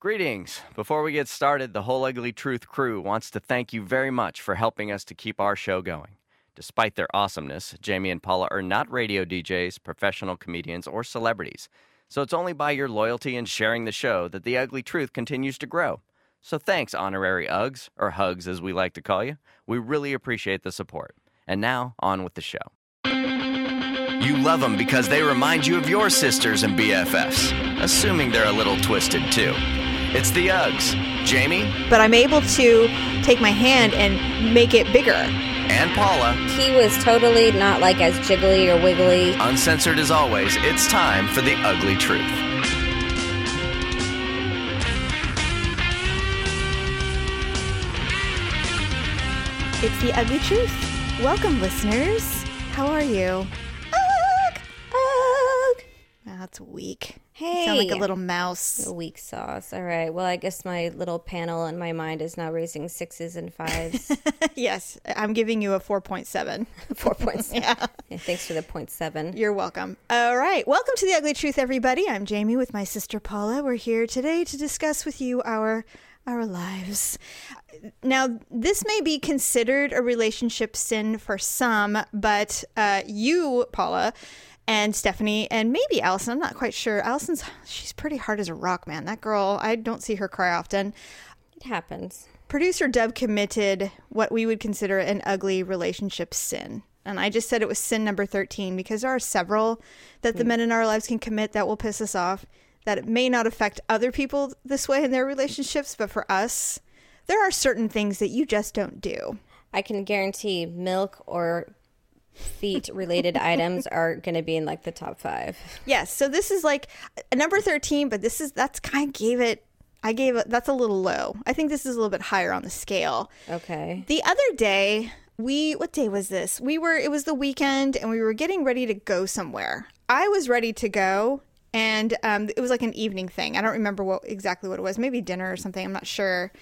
Greetings. Before we get started, the Whole Ugly Truth crew wants to thank you very much for helping us to keep our show going. Despite their awesomeness, Jamie and Paula are not radio DJs, professional comedians, or celebrities. So it's only by your loyalty and sharing the show that the Ugly Truth continues to grow. So thanks, honorary Uggs, or Hugs as we like to call you. We really appreciate the support. And now, on with the show. You love them because they remind you of your sisters and BFFs, assuming they're a little twisted too. It's the Uggs. Jamie but I'm able to take my hand and make it bigger. and Paula, He was totally not like as jiggly or wiggly. uncensored as always, it's time for the ugly truth. It's the ugly truth. Welcome, listeners. How are you? Ugh. That's weak. You sound like a little mouse. A weak sauce. All right. Well, I guess my little panel in my mind is now raising sixes and fives. yes, I'm giving you a 4.7. Four points. Yeah. Yeah, thanks for the point seven. You're welcome. All right. Welcome to the Ugly Truth, everybody. I'm Jamie with my sister Paula. We're here today to discuss with you our our lives. Now, this may be considered a relationship sin for some, but uh, you, Paula, and Stephanie, and maybe Allison, I'm not quite sure. Allison's she's pretty hard as a rock, man. That girl, I don't see her cry often. It happens. Producer Deb committed what we would consider an ugly relationship sin. And I just said it was sin number 13 because there are several that the hmm. men in our lives can commit that will piss us off, that it may not affect other people this way in their relationships, but for us, there are certain things that you just don't do. I can guarantee milk or feet related items are going to be in like the top five. Yes, so this is like a number 13, but this is that's kind of gave it I gave it that's a little low. I think this is a little bit higher on the scale. Okay. The other day, we what day was this? We were it was the weekend and we were getting ready to go somewhere. I was ready to go and um, it was like an evening thing. I don't remember what exactly what it was. Maybe dinner or something. I'm not sure.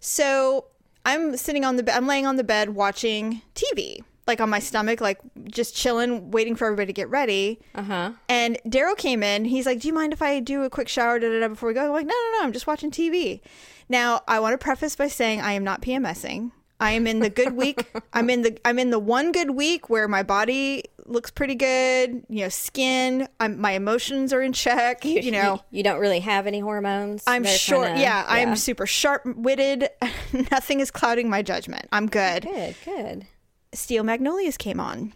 So I'm sitting on the bed. I'm laying on the bed watching TV, like on my stomach, like just chilling, waiting for everybody to get ready. Uh huh. And Daryl came in. He's like, "Do you mind if I do a quick shower da, da, da, before we go?" I'm like, "No, no, no. I'm just watching TV." Now, I want to preface by saying I am not PMSing. I am in the good week. I'm in the I'm in the one good week where my body looks pretty good. You know, skin. I'm, my emotions are in check. You know, you don't really have any hormones. I'm They're kinda- yeah, I'm super sharp witted. Nothing is clouding my judgment. I'm good. Good, good. Steel Magnolias came on.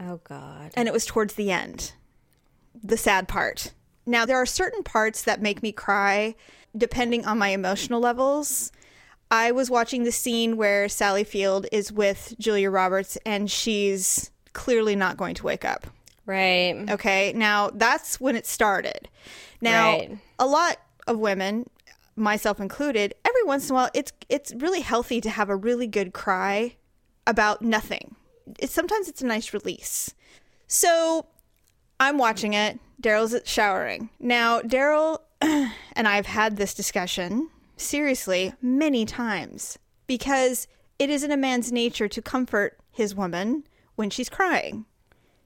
Oh, God. and it was towards the end. The sad part. Now, there are certain parts that make me cry depending on my emotional levels. I was watching the scene where Sally Field is with Julia Roberts and she's clearly not going to wake up. Right. Okay. Now, that's when it started. Now, Right. a lot of women, myself included, every once in a while, it's it's really healthy to have a really good cry about nothing. It's sometimes it's a nice release. So, I'm watching it. Daryl's showering. Now, Daryl and I've had this discussion seriously many times because it isn't a man's nature to comfort his woman when she's crying.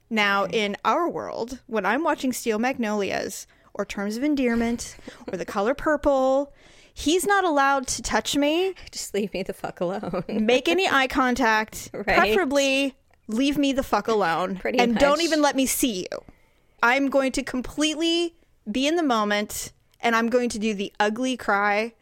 Now, mm-hmm. in our world, when I'm watching Steel Magnolias or Terms of Endearment or The Color Purple, he's not allowed to touch me, Just leave me the fuck alone. make any eye contact, Right. preferably leave me the fuck alone Pretty and don't even let me see you. I'm going to completely be in the moment and I'm going to do the ugly cry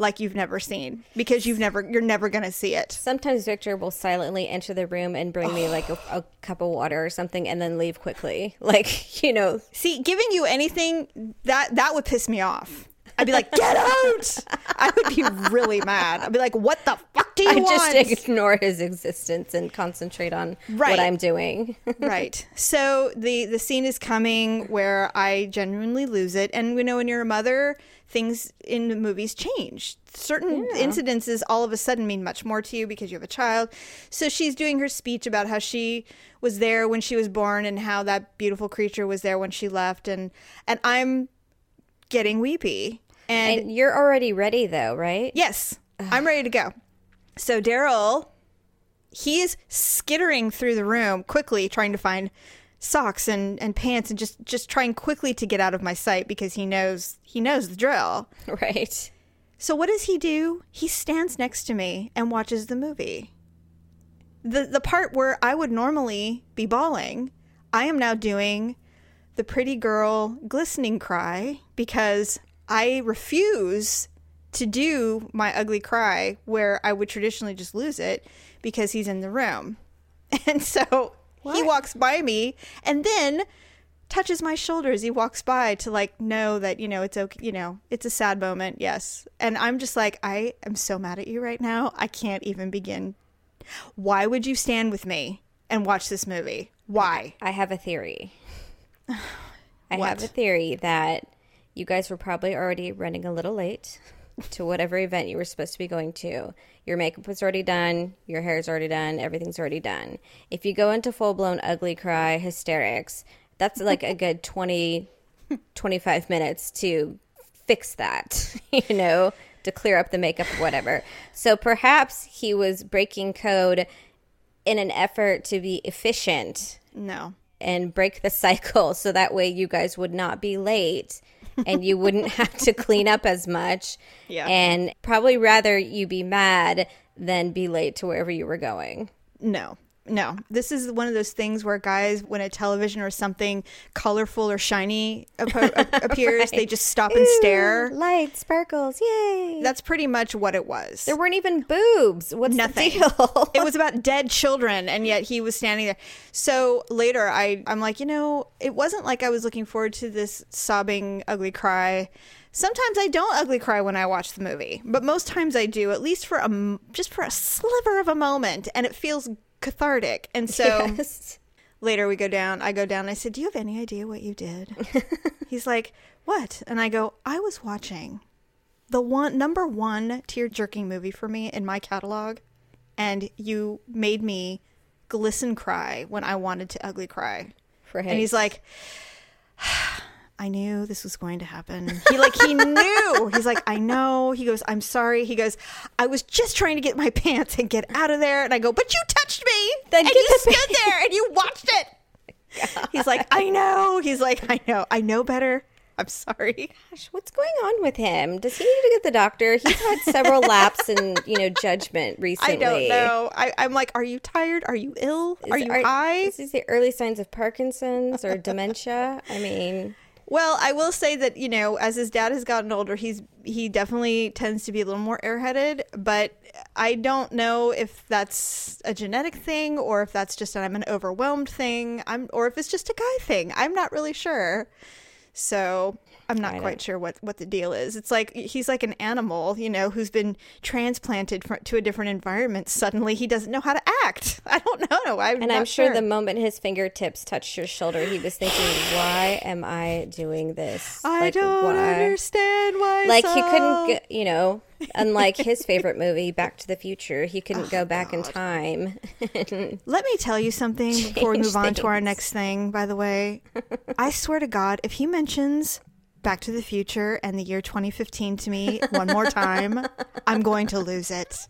like you've never seen because you've never you're never going to see it. Sometimes Victor will silently enter the room and bring me like a, a cup of water or something and then leave quickly. Like, you know, See, giving you anything that that would piss me off. I'd be like, "Get out!" I would be really mad. I'd be like, "What the fuck do you want? I just ignore his existence and concentrate on Right. what I'm doing. right. So the the scene is coming where I genuinely lose it, and we know when you're a mother, things in the movies change. Certain incidences all of a sudden mean much more to you because you have a child. So she's doing her speech about how she was there when she was born and how that beautiful creature was there when she left, and and I'm getting weepy. And, and you're already ready though, right? yes, I'm ready to go. So Daryl, he is skittering through the room quickly, trying to find socks and, and pants, and just just trying quickly to get out of my sight because he knows he knows the drill. Right. So what does he do? He stands next to me and watches the movie. The the part where I would normally be bawling, I am now doing the pretty girl glistening cry because I refuse to do my ugly cry where I would traditionally just lose it because he's in the room. And so he walks by me and then touches my shoulder as he walks by to like know that, you know, it's okay, you know, it's a sad moment, yes. And I'm just like, I am so mad at you right now. I can't even begin. Why would you stand with me and watch this movie? Why? I have a theory. I have a theory that you guys were probably already running a little late to whatever event you were supposed to be going to. Your makeup was already done, your hair's already done, everything's already done. If you go into full blown ugly cry hysterics, that's like a good 20, 25 minutes to fix that, you know, to clear up the makeup or whatever. So perhaps he was breaking code in an effort to be efficient No. and break the cycle so that way you guys would not be late and you wouldn't have to clean up as much. Yeah. And probably rather you be mad than be late to wherever you were going. No, no. This is one of those things where guys, when a television or something colorful or shiny appo- a- appears, they just stop and stare. Light, sparkles, yay. That's pretty much what it was. there weren't even boobs. What's Nothing. the deal? it was about dead children, and yet he was standing there. So later, I I'm like, you know, it wasn't like I was looking forward to this sobbing, ugly cry. Sometimes I don't ugly cry when I watch the movie, but most times I do, at least for a just for a sliver of a moment, and it feels cathartic. And so Yes. later we go down i go down i said do you have any idea what you did he's like what and i go i was watching the one number one tear jerking movie for me in my catalog and you made me glisten cry when i wanted to ugly cry Right. and he's like I knew this was going to happen. He like he knew. He's like, I know. He goes, I'm sorry. He goes, I was just trying to get my pants and get out of there. And I go, but you touched me. Then and you the stood there and you watched it. He's like, I know. He's like, I know. I know better. I'm sorry. Gosh, what's going on with him? Does he need to get the doctor? He's had several lapse in, you know, judgment recently. I don't know. I, I'm like, are you tired? Are you ill? Is- are you high? Is this the early signs of Parkinson's or dementia? I mean, Well, I will say that you know, as his dad has gotten older, he's he definitely tends to be a little more airheaded. But I don't know if that's a genetic thing or if that's just I'm an overwhelmed thing. I'm or if it's just a guy thing. I'm not really sure. So I'm not quite sure what what the deal is. It's like he's like an animal, you know, who's been transplanted fr to a different environment. Suddenly, he doesn't know how to act. I don't know. I'm and I'm sure, the moment his fingertips touched your shoulder, he was thinking, "Why am I doing this? I Like, don't why?" understand why. Like he couldn't, you know, unlike his favorite movie, Back to the Future, he couldn't Oh, go back in time. Let me tell you something before we move on to our next thing, by the way. I swear to God, if he mentions Back to the Future and the year 2015 to me one more time, I'm going to lose it.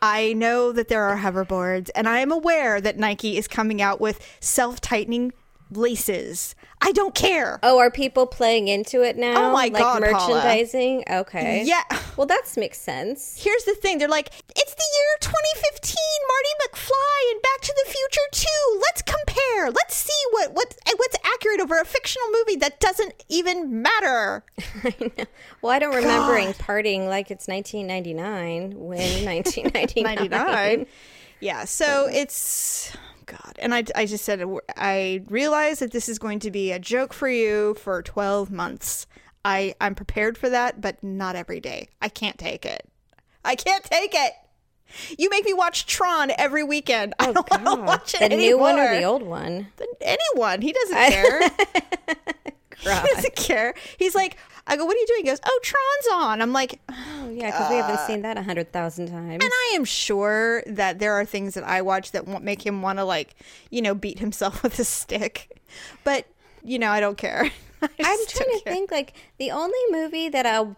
I know that there are hoverboards, and I am aware that Nike is coming out with self tightening laces. I don't care. oh, are people playing into it now? Oh my like God, Paula. merchandising. Okay, Yeah. Well, that makes sense. Here's the thing. They're like, it's the year 2015, Marty McFly and Back to the Future 2. Let's compare. Let's see what, what what's accurate over a fictional movie that doesn't even matter. Well, I don't remembering partying like it's 1999 when 1999. 99. Yeah, so it's God, and I, I just said I realize that this is going to be a joke for you for 12 months. I I'm prepared for that, but not every day. I can't take it. I can't take it. You make me watch Tron every weekend. I oh, don't want to watch it Oh, the new one or the old one? Anyone. He doesn't care. God. he doesn't care. He's like, I go, what are you doing? He goes, oh, Tron's on. I'm like, Oh, yeah, because we haven't seen that a hundred thousand times. And I am sure that there are things that I watch that won't make him want to like, you know, beat himself with a stick. But you know, I don't care. I I'm trying to care. think like the only movie that I'll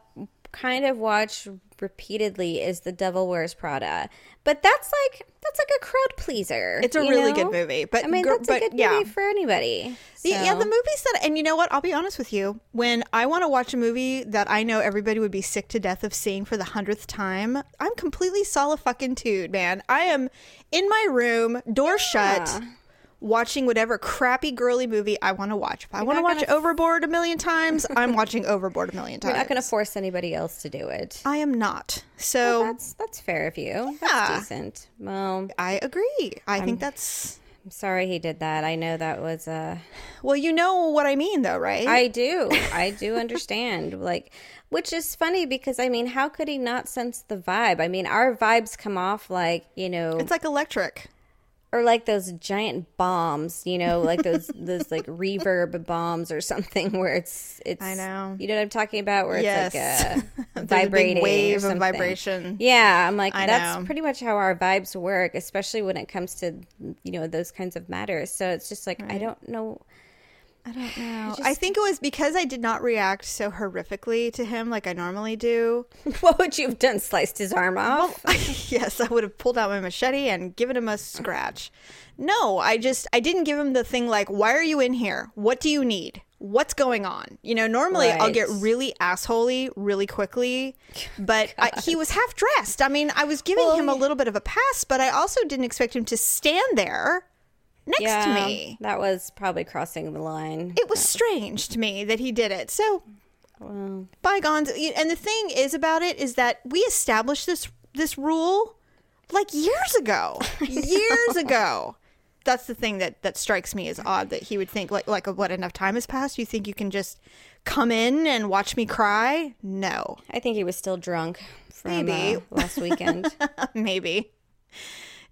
kind of watch repeatedly is The Devil Wears Prada. But that's like that's like a crowd pleaser. It's a really know? good movie, but I mean, that's but a good yeah. movie for anybody. The- Yeah, So- the movies that, and you know what? I'll be honest with you. When I want to watch a movie that I know everybody would be sick to death of seeing for the hundredth time, I'm completely solid fucking tude, man. I am in my room, door shut, watching whatever crappy girly movie I want to watch. If I want to watch Overboard a million times, I'm watching Overboard a million times. You're not going to force anybody else to do it. I am not. So That's that's fair of you. Yeah. That's decent. Well, I agree. I think that's. I'm sorry he did that. I know that was uh Well, you know what I mean, though, right? I do. I do understand. Like which is funny because I mean, how could he not sense the vibe? I mean, our vibes come off like, you know, it's like electric. Or like those giant bombs, you know, like those those like reverb bombs or something where it's it's I know. You know what I'm talking about where it's like uh, a There's a vibrating wave of vibration. Yeah, I'm like I that's know. pretty much how our vibes work, especially when it comes to you know those kinds of matters. So it's just like I don't know. I don't know. I think it was because I did not react so horrifically to him like I normally do. What would you have done? Sliced his arm off? yes, I would have pulled out my machete and given him a scratch. No, I just I didn't give him the thing like, "Why are you in here? What do you need? What's going on?" You know, normally I'll get really assholey really quickly, but I, he was half dressed. I mean, I was giving Well, him a little bit of a pass, but I also didn't expect him to stand there next to me. that was probably crossing the line. It was strange to me that he did it. So bygones and the thing is about it is that we established this this rule like years ago years ago that's the thing that that strikes me as odd that he would think like like what enough time has passed you think you can just come in and watch me cry no I think he was still drunk from Maybe. uh, last weekend. maybe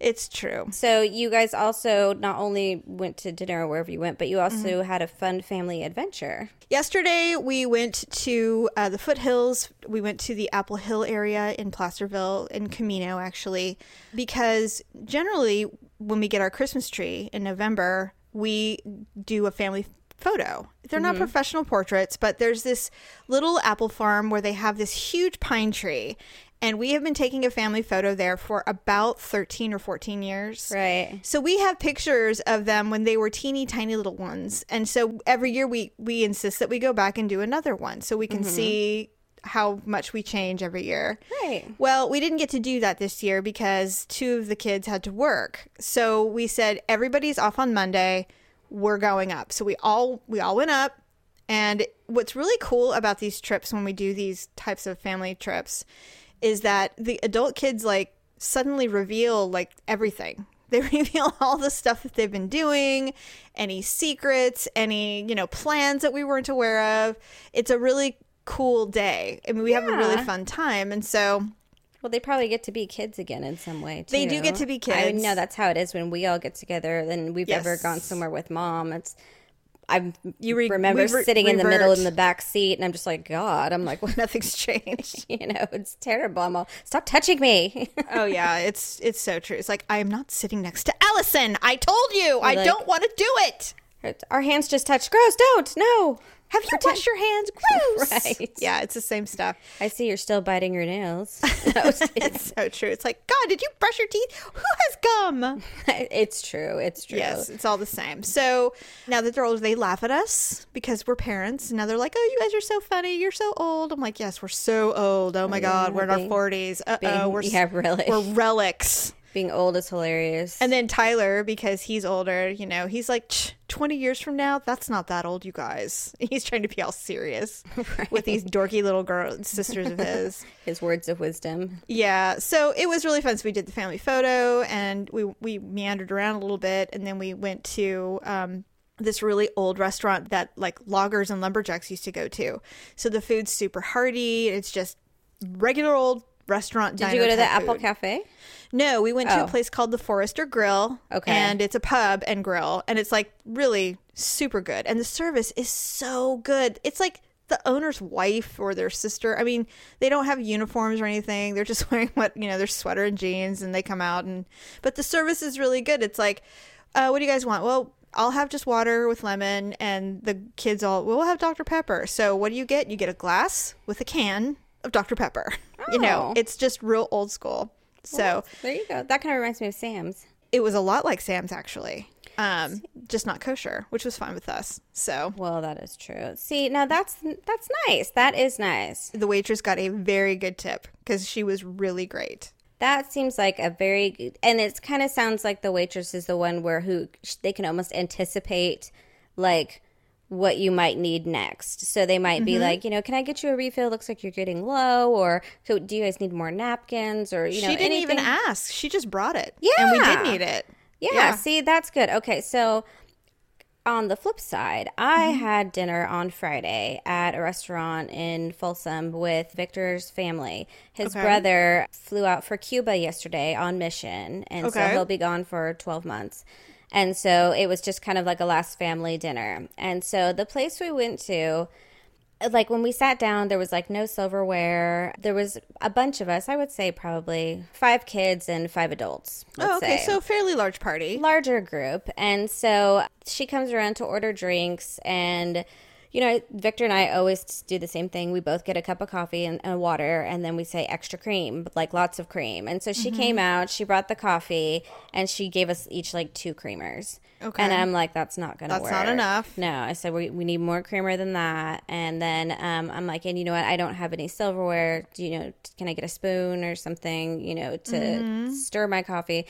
it's true so you guys also not only went to dinner or wherever you went, but you also Mm-hmm. had a fun family adventure. Yesterday, we went to uh, the foothills. We went to the Apple Hill area in Placerville, in Camino, actually, because generally, when we get our Christmas tree in November, we do a family photo. They're not professional portraits, but there's this little apple farm where they have this huge pine tree. And we have been taking a family photo there for about 13 or 14 years. Right. So we have pictures of them when they were teeny tiny little ones. And so every year we we insist that we go back and do another one so we can mm-hmm. see how much we change every year. Right. Well, we didn't get to do that this year because two of the kids had to work. So we said everybody's off on Monday. We're going up. So we all we all went up. And what's really cool about these trips when we do these types of family trips is that the adult kids like suddenly reveal like everything. They reveal all the stuff that they've been doing, any secrets, any, you know, plans that we weren't aware of. It's a really cool day. I mean, we have a really fun time. And so Well, they probably get to be kids again in some way. Too. They do get to be kids. I know that's how it is when we all get together. And we've ever gone somewhere with mom. It's I You re- remember re- sitting in the middle in the back seat, and I'm just like, God, I'm like, what? nothing's changed. you know, it's terrible. I'm all, stop touching me. oh yeah, it's it's so true. It's like I am not sitting next to Allison. I told you I like- don't want to do it. Our hands just touched. Gross. Don't. No. Have you washed your hands? Gross. Right. Yeah, it's the same stuff. I see you're still biting your nails. It's, so true. It's like God, did you brush your teeth? Who has gum? it's true. It's true. Yes, it's all the same. So now that they're older, they laugh at us because we're parents. And now they're like, "Oh, you guys are so funny. You're so old." I'm like, "Yes, we're so old. Oh my God, we're in our forties. Uh oh, we're yeah, really. we're relics." Being old is hilarious. And then Tyler, because he's older, you know, he's like, 20 years from now, that's not that old, you guys. He's trying to be all serious with these dorky little girl sisters of his. His words of wisdom. Yeah, so it was really fun. So we did the family photo and we, we meandered around a little bit. And then we went to um, this really old restaurant that like loggers and lumberjacks used to go to. So the food's super hearty. It's just regular old restaurant. Did you go to the Apple food. Cafe? No, we went to Oh. a place called the Forester Grill. Okay. And it's a pub and grill. And it's like really super good. And the service is so good. It's like the owner's wife or their sister. I mean, they don't have uniforms or anything. They're just wearing what, you know, their sweater and jeans and they come out and but the service is really good. It's like, uh, what do you guys want? Well, I'll have just water with lemon and the kids all we'll have Dr. Pepper. So what do you get? You get a glass with a can of Dr. Pepper. You know, Oh. it's just real old school. So There you go. That kind of reminds me of Sam's. it was a lot like Sam's actually. Um, just not kosher, which was fine with us. So Well, that is true. See, now that's that's nice. That is nice. the waitress got a very good tip because she was really great. That seems like a very good, and it kind of sounds like the waitress is the one where who they can almost anticipate like what you might need next. So they might Mm-hmm. be like, you know, can I get you a refill? Looks like you're getting low, or so do you guys need more napkins, or you know, she didn't even anything- ask. She just brought it. Yeah, and we did need it. Yeah, Yeah. see, that's good. Okay, so on the flip side, I Mm-hmm. had dinner on Friday at a restaurant in Folsom with Victor's family. His Okay. brother flew out for Cuba yesterday on mission, and so he'll be gone for 12 months. And so it was just kind of like a last family dinner. And so the place we went to, like when we sat down there was like no silverware there was a bunch of us i would say probably five kids and five adults Oh, okay. say So fairly large party. larger group. And so she comes around to order drinks and you know, Victor and I always do the same thing. We both get a cup of coffee and, and water, and then we say extra cream, like lots of cream. And so she came out, she brought the coffee, and she gave us each like two creamers. Okay. And I'm like, that's not going to That's work. not enough. No, I said, we, we need more creamer than that. And then um, I'm like, and you know what? I don't have any silverware. Do you know, can I get a spoon or something, you know, to Mm-hmm. stir my coffee?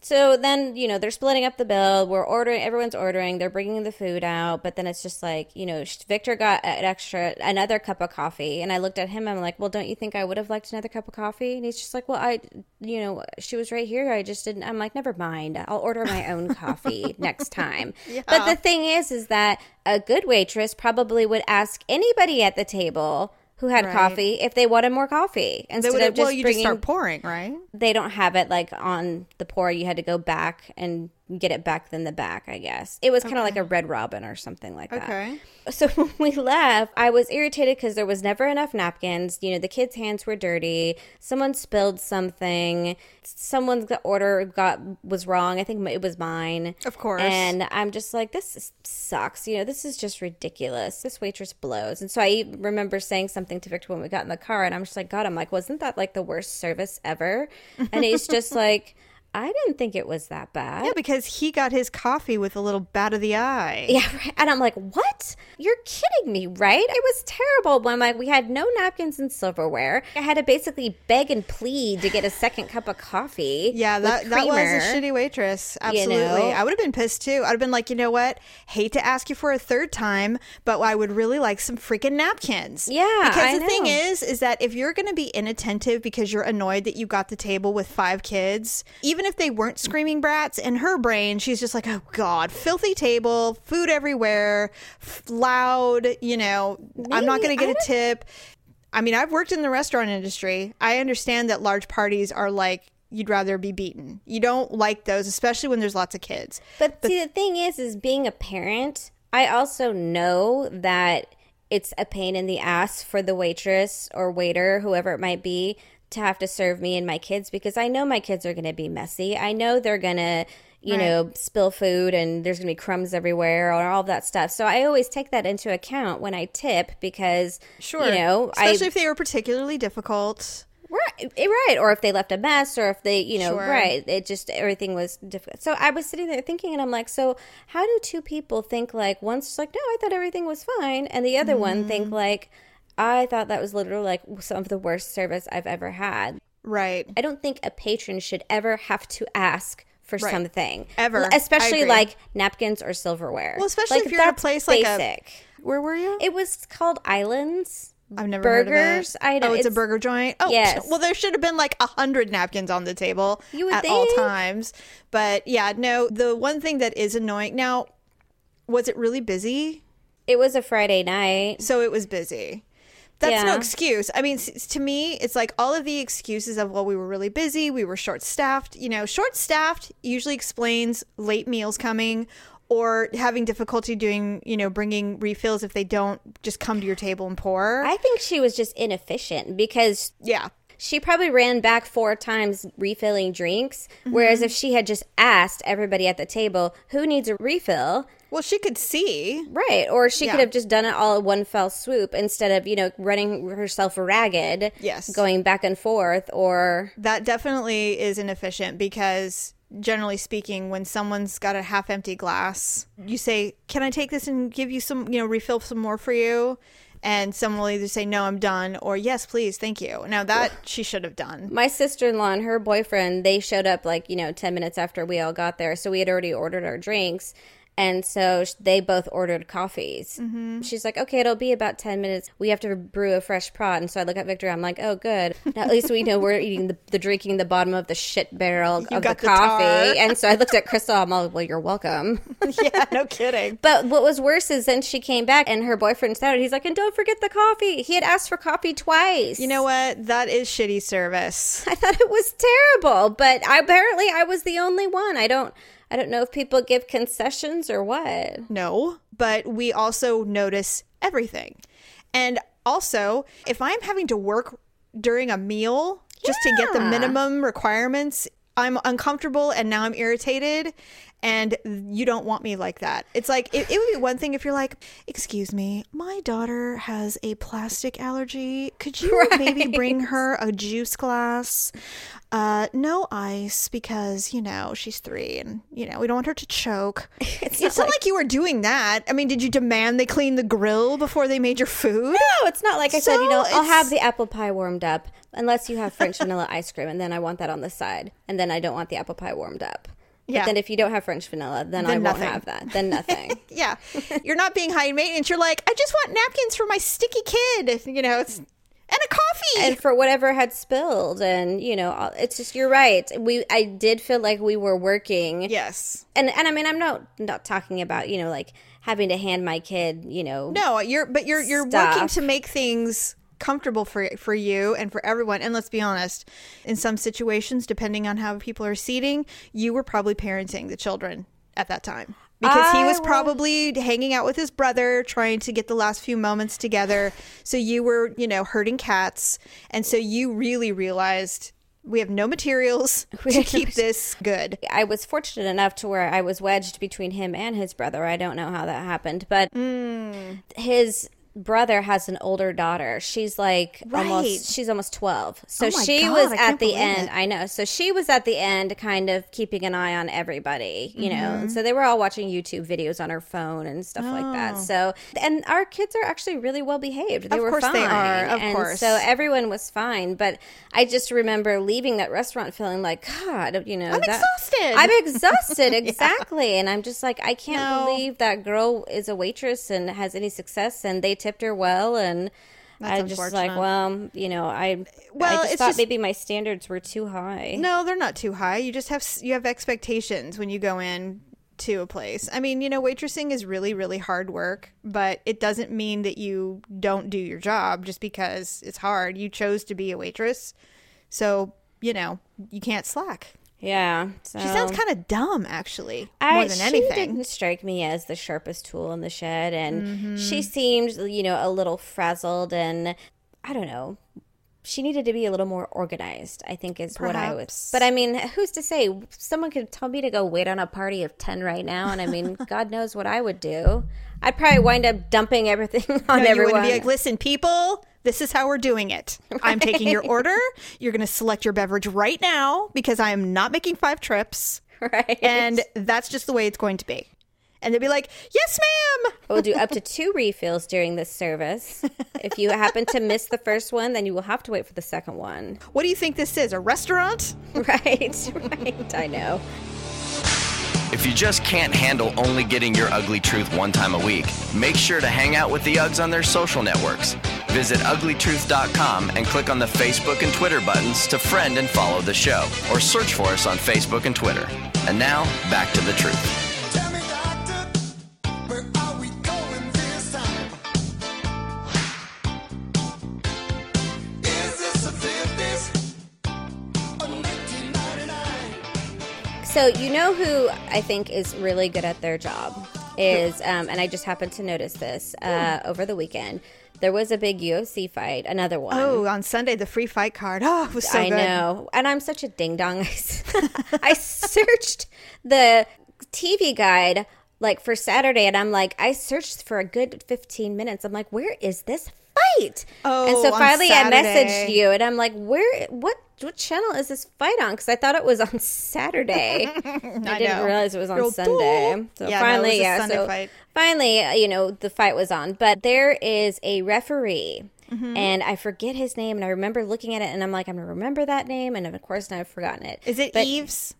So then, you know, they're splitting up the bill. We're ordering, everyone's ordering. They're bringing the food out. But then it's just like, you know, Victor got an extra, another cup of coffee. And I looked at him. I'm like, well, don't you think I would have liked another cup of coffee? And he's just like, well, I, you know, she was right here. I just didn't. I'm like, never mind. I'll order my own coffee next time. But the thing is, is that a good waitress probably would ask anybody at the table who had Right. coffee if they wanted more coffee instead would of just well, you bringing just start pouring, right? they don't have it like on the pour. You had to go back and get it back than the back, I guess. It was kind of like a Red Robin or something like that. Okay. So when we left, I was irritated because there was never enough napkins. You know, the kids' hands were dirty. Someone spilled something. Someone's order got was wrong. I think it was mine. Of course. And I'm just like, this is, sucks. You know, this is just ridiculous. This waitress blows. And so I remember saying something to Victor when we got in the car, and I'm just like, God, I'm like, wasn't that like the worst service ever? And he's just like, I didn't think it was that bad. Yeah, because he got his coffee with a little bat of the eye. Yeah, right. And I'm like, what? You're kidding me, right? It was terrible. When like we had no napkins and silverware, I had to basically beg and plead to get a second cup of coffee. Yeah, that, that was a shitty waitress. You Absolutely. know? I would have been pissed too. I'd have been like, you know what? Hate to ask you for a third time, but I would really like some freaking napkins. Yeah, Because I the thing is, is that if you're going to be inattentive because you're annoyed that you got the table with five kids, even if they weren't screaming brats, in her brain, she's just like, oh God, filthy table, food everywhere, f- loud, you know, I'm not going to get a tip. I mean, I've worked in the restaurant industry. I understand that large parties are like you'd rather be beaten. You don't like those, especially when there's lots of kids. But, see, the thing is, is being a parent, I also know that it's a pain in the ass for the waitress or waiter, whoever it might be, to have to serve me and my kids because I know my kids are going to be messy. I know they're going to, you know, spill food and there's going to be crumbs everywhere or all that stuff. So I always take that into account when I tip because, Sure. you know, especially I if they were particularly difficult. Right, eh, right, or if they left a mess, or if they, you know, Sure. right, it just everything was difficult. So I was sitting there thinking, and I'm like, so how do two people think like one's like, no, I thought everything was fine, and the other one Mm-hmm. think like, I thought that was literally like some of the worst service I've ever had. Right. I don't think a patron should ever have to ask for Right. something Ever. Especially like napkins or silverware. Well, especially Like, if you're at a place like a- Where were you? It was called Islands. I've never heard of burgers. it. I know oh, it's, a burger joint. Oh, Yes. Well, there should have been like a hundred napkins on the table at all times. But yeah, no. The one thing that is annoying now, was it really busy? It was a Friday night. So it was busy. That's no excuse. I mean, to me, it's like all of the excuses of, well, we were really busy, we were short staffed. You know, short staffed usually explains late meals coming or having difficulty doing, you know, bringing refills if they don't just come to your table and pour. I think she was just inefficient because yeah. She probably ran back four times refilling drinks. Whereas if mm-hmm. she had just asked everybody at the table, who needs a refill? Well, she could see. Right. Or she Yeah. could have just done it all in one fell swoop instead of, you know, running herself ragged. Yes. Going back and forth or That definitely is inefficient because generally speaking, when someone's got a half empty glass, you say, Can I take this and give you some, you know, refill some more for you? And someone will either say, No, I'm done, or Yes, please, thank you. Now, that she should have done. my sister-in-law and her boyfriend, they showed up like, you know, 10 minutes after we all got there. So we had already ordered our drinks. And so they both ordered coffees. Mm-hmm. She's like, okay, it'll be about 10 minutes. We have to brew a fresh pot. And so I look at Victor. I'm like, oh, good. Now, at least we know we're eating the, the drinking the bottom of the shit barrel of the the coffee. and so I looked at Crystal. I'm like, well, you're welcome. yeah, no kidding. But what was worse is then she came back and her boyfriend started. He's like, and don't forget the coffee. He had asked for coffee twice. You know what? That is shitty service. I thought it was terrible, but I, apparently I was the only one. I don't. I don't know if people give concessions or what. No, but we also notice everything. And also, if I'm having to work during a meal just to get the minimum requirements, I'm uncomfortable and now I'm irritated. And you don't want me like that. It's like, it, it would be one thing if you're like, Excuse me, my daughter has a plastic allergy. Could you maybe bring her a juice glass? Uh, no ice because, you know, she's three and, you know, we don't want her to choke. It's, not, like, you were doing that. I mean, did you demand they clean the grill before they made your food? No, it's not like I said. You know, So I'll have the apple pie warmed up unless you have French vanilla ice cream, and then I want that on the side, and then I don't want the apple pie warmed up. Yeah. But then if you don't have French vanilla, then, I Then won't have that. Then nothing. Yeah. You're not being high maintenance. You're like, I just want napkins for my sticky kid. You know, it's and a coffee. and for whatever had spilled, and you know, it's just you're right. We I did feel like we were working. yes. and and I mean I'm not not talking about you know like having to hand my kid you know No, you're but you're you're working to make things comfortable for for you and for everyone. And let's be honest, in some situations, depending on how people are seating, you were probably parenting the children at that time. Because he was probably hanging out with his brother, trying to get the last few moments together. So you were, you know, herding cats. And so you really realized we have no materials to keep this good. I was fortunate enough to where I was wedged between him and his brother. I don't know how that happened, but Mm. his brother has an older daughter. She's like Right. almost she's almost 12. So Oh she God, was at the end. it. I know. So she was at the end kind of keeping an eye on everybody, you know. Mm-hmm. And so they were all watching YouTube videos on her phone and stuff like that. So and our kids are actually really well behaved. They Oh. Of were course fine. they are, of and course. So everyone was fine, but I just remember leaving that restaurant feeling like god, you know, I'm that- exhausted. I'm exhausted, exactly. And I'm just like, I can't No. believe that girl is a waitress and has any success, and they tipped her well. And That's I just like, well, you know, I, Well, I just it's thought just- maybe my standards were too high. No, they're not too high. You just have you have expectations when you go in to a place. I mean, you know, waitressing is really really hard work, but it doesn't mean that you don't do your job just because it's hard. You chose to be a waitress. So, you know, you can't slack. Yeah, so She sounds kind of dumb actually, I, more than she anything. didn't strike me as the sharpest tool in the shed, and Mm-hmm. she seemed, you know, a little frazzled, and I don't know. She needed to be a little more organized. I think is what I would. Perhaps. But I mean, who's to say? Someone could tell me to go wait on a party of ten right now, and I mean, God knows what I would do. I'd probably wind up dumping everything on No, you everyone. wouldn't be like, listen, people, this is how we're doing it. I'm taking your order. You're going to select your beverage right now because I am not making five trips. right? And that's just the way it's going to be. And they'd be like, yes, ma'am. We'll do up to two refills during this service. if you happen to miss the first one, then you will have to wait for the second one. What do you think this is? A restaurant? Right, right. I know. If you just can't handle only getting your ugly truth one time a week, make sure to hang out with the Uggs on their social networks. Visit uglytruth.com and click on the Facebook and Twitter buttons to friend and follow the show, or search for us on Facebook and Twitter. And now, back to the truth. So you know who I think is really good at their job is, um, and I just happened to notice this uh, over the weekend. there was a big UFC fight, another one. Oh, on Sunday, the free fight card. Oh, was so I good. know. And I'm such a ding dong. I searched the TV guide like for Saturday and I'm like, I searched for a good 15 minutes. I'm like, where is this fight? Oh, and so finally I messaged you and I'm like, where, what, what channel is this fight on? Because I thought it was on Saturday. I, didn't know. realize it was on Real Sunday. So Yeah, no, it finally, was a yeah. Sunday so fight. finally, uh, you know, the fight was on. But there is a referee. Mm-hmm. And I forget his name, and I remember looking at it, and I'm like, I'm gonna remember that name, and of course now I've forgotten it. Is it But Eves?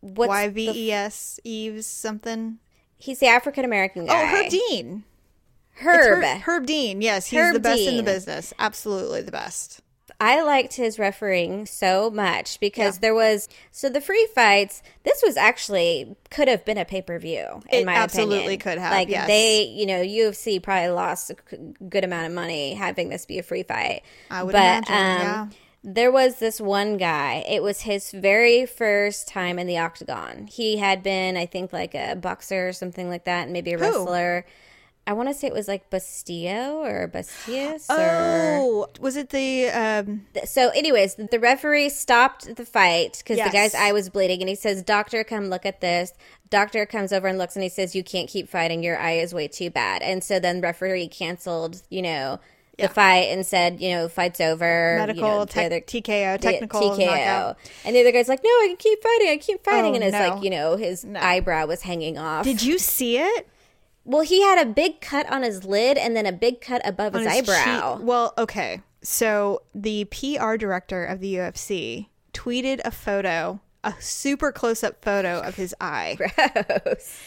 What's Y the- V E S Eves something? He's the African American guy. Oh, Herb Dean. It's Herb. Herb, Herb Dean. Yes, he's Herb the best in the business. Absolutely the best. I liked his refereeing so much because Yeah. there was so the free fights. This was actually could have been a pay per view. In my opinion. It my absolutely opinion. could have, Like yes. they, you know, UFC probably lost a good amount of money having this be a free fight. I would but, imagine, yeah. um, There was this one guy. It was his very first time in the octagon. He had been, I think, like a boxer or something like that, and maybe a Who? I want to say it was like Bastillo or Bastias or Oh, was it the um so anyways the referee stopped the fight because Yes. the guy's eye was bleeding and he says doctor come look at this doctor comes over and looks and he says you can't keep fighting your eye is way too bad and so then referee canceled you know the fight and said you know fight's over medical you know, tech- other- TKO technical knockout? and the other guy's like no i can keep fighting i keep fighting Oh, and it's no. like you know his eyebrow was hanging off Did you see it? Well he had a big cut on his lid and then a big cut above his, his eyebrow cheek? Well, okay. So the PR director of the UFC tweeted a photo, a super close up photo of his eye. Gross.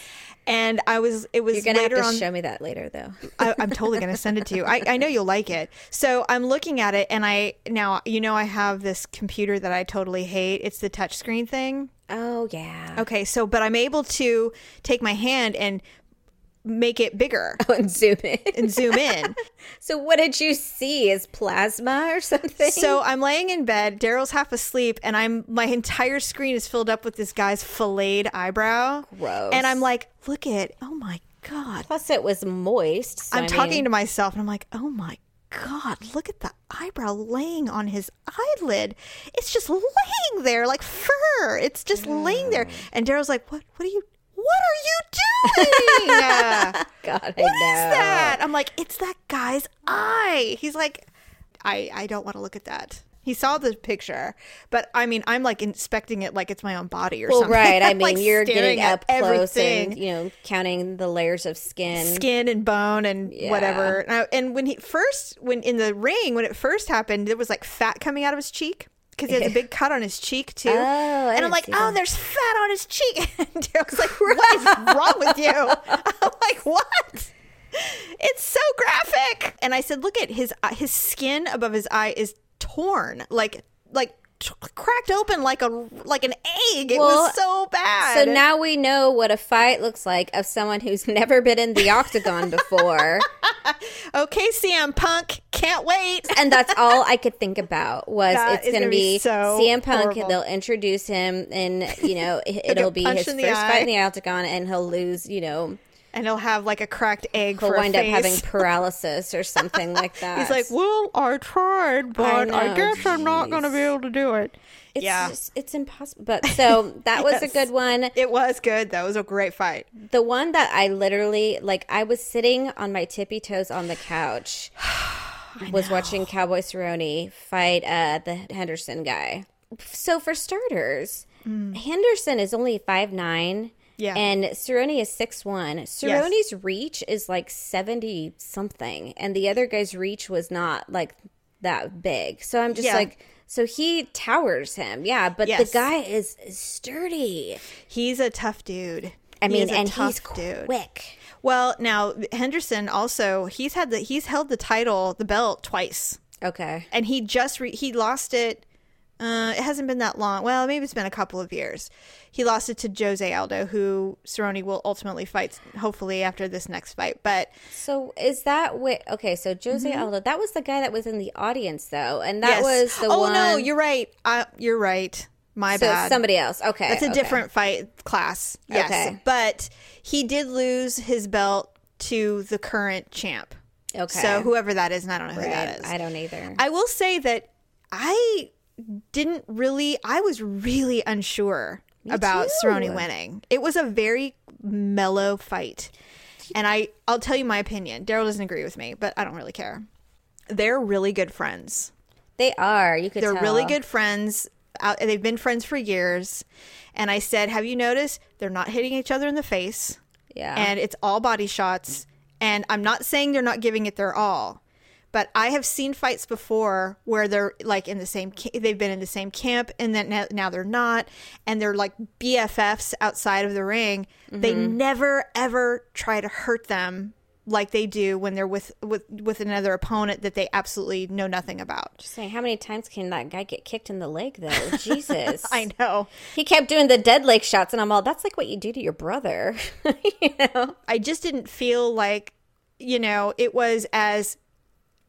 And I was, it was you're gonna have to on. show me that later though I, I'm totally going to send it to you. I, I know you'll like it. So I'm looking at it, and I now you know I have this computer that I totally hate. It's the touchscreen thing. oh yeah Okay, so but I'm able to take my hand and make it bigger oh, and zoom in and zoom in. So what did you see? Is plasma or something? So I'm laying in bed. Daryl's half asleep, and I'm my entire screen is filled up with this guy's filleted eyebrow. Gross. And I'm like, look at, oh my god. plus it was moist. So I'm I talking mean, to myself, and I'm like, oh my god, look at the eyebrow laying on his eyelid. It's just laying there like fur. It's just laying there. And Daryl's like, what? What are you? What are you doing? God, I What is know. that? I'm like, it's that guy's eye. He's like, I I don't want to look at that. He saw the picture, but I mean, I'm like inspecting it like it's my own body or Well, something. right. I I'm, mean, like, you're staring getting at up close everything. and you know counting the layers of skin. skin and bone and Yeah. whatever. Now, and when he first, when in the ring, when it first happened, there was like fat coming out of his cheek because he has a big cut on his cheek too. Oh, and I'm like, oh, that. there's fat on his cheek. And Daryl's like, what is wrong with you? I'm like, what? It's so graphic. And I said, look at his uh, his skin above his eye is torn, like like t- cracked open like a like an egg. It Well, was so bad. So now we know what a fight looks like of someone who's never been in the octagon before. okay, CM Punk, can't wait. and that's all I could think about was That it's going to be be so CM Punk. horrible. They'll introduce him, and you know it- it'll be his first fight in the octagon, and he'll lose. You know, and he'll have like a cracked egg he'll for wind up having paralysis or something like that. He's like, "Well, I tried, but I, know, guess I'm not going to be able to do it." it's yeah. just, it's impossible. But so that was a good one. It was good. That was a great fight. The one that I literally like, I was sitting on my tippy toes on the couch, was watching Cowboy Cerrone fight uh, the Henderson guy. So for starters, Henderson is only five nine. Yeah. And Cerrone is six one. Cerrone's reach is like seventy something, and the other guy's reach was not like that big. So I'm just Yeah. like, so he towers him, yeah. But Yes. the guy is, sturdy. He's a tough dude. I mean, a and tough he's quick. Well, now Henderson also he's had the he's held the title, the belt twice. Okay. and he just re- he lost it. Uh, it hasn't been that long. Well, maybe it's been a couple of years. He lost it to Jose Aldo, who Cerrone will ultimately fight, hopefully after this next fight. But So is that what? Okay, so Jose Aldo, that was the guy that was in the audience though, and that Mm-hmm. yes. was the oh one. no, you're right. Uh, you're right. My so bad. somebody else. Okay, That's a okay. different fight class. Yes, Okay. but he did lose his belt to the current champ. Okay. So whoever that is, and I don't know who Right. that is. I don't either. I will say that I didn't really, I was really unsure about too. Cerrone winning. It was a very mellow fight. And I, I'll tell you my opinion. Daryl doesn't agree with me, but I don't really care. They're really good friends. they are. You could. They're tell. really good friends. Out, they've been friends for years. And I said, Have you noticed they're not hitting each other in the face? Yeah. and it's all body shots. And I'm not saying they're not giving it their all, but I have seen fights before where they're like in the same, they've been in the same camp, and then now, now they're not, and they're like BFFs outside of the ring. They Mm-hmm. never ever try to hurt them like they do when they're with with with another opponent that they absolutely know nothing about. Just saying how many times can that guy get kicked in the leg though? Jesus. I know. He kept doing the dead leg shots, and I'm all, that's like what you do to your brother. you know? I just didn't feel like, you know, it was as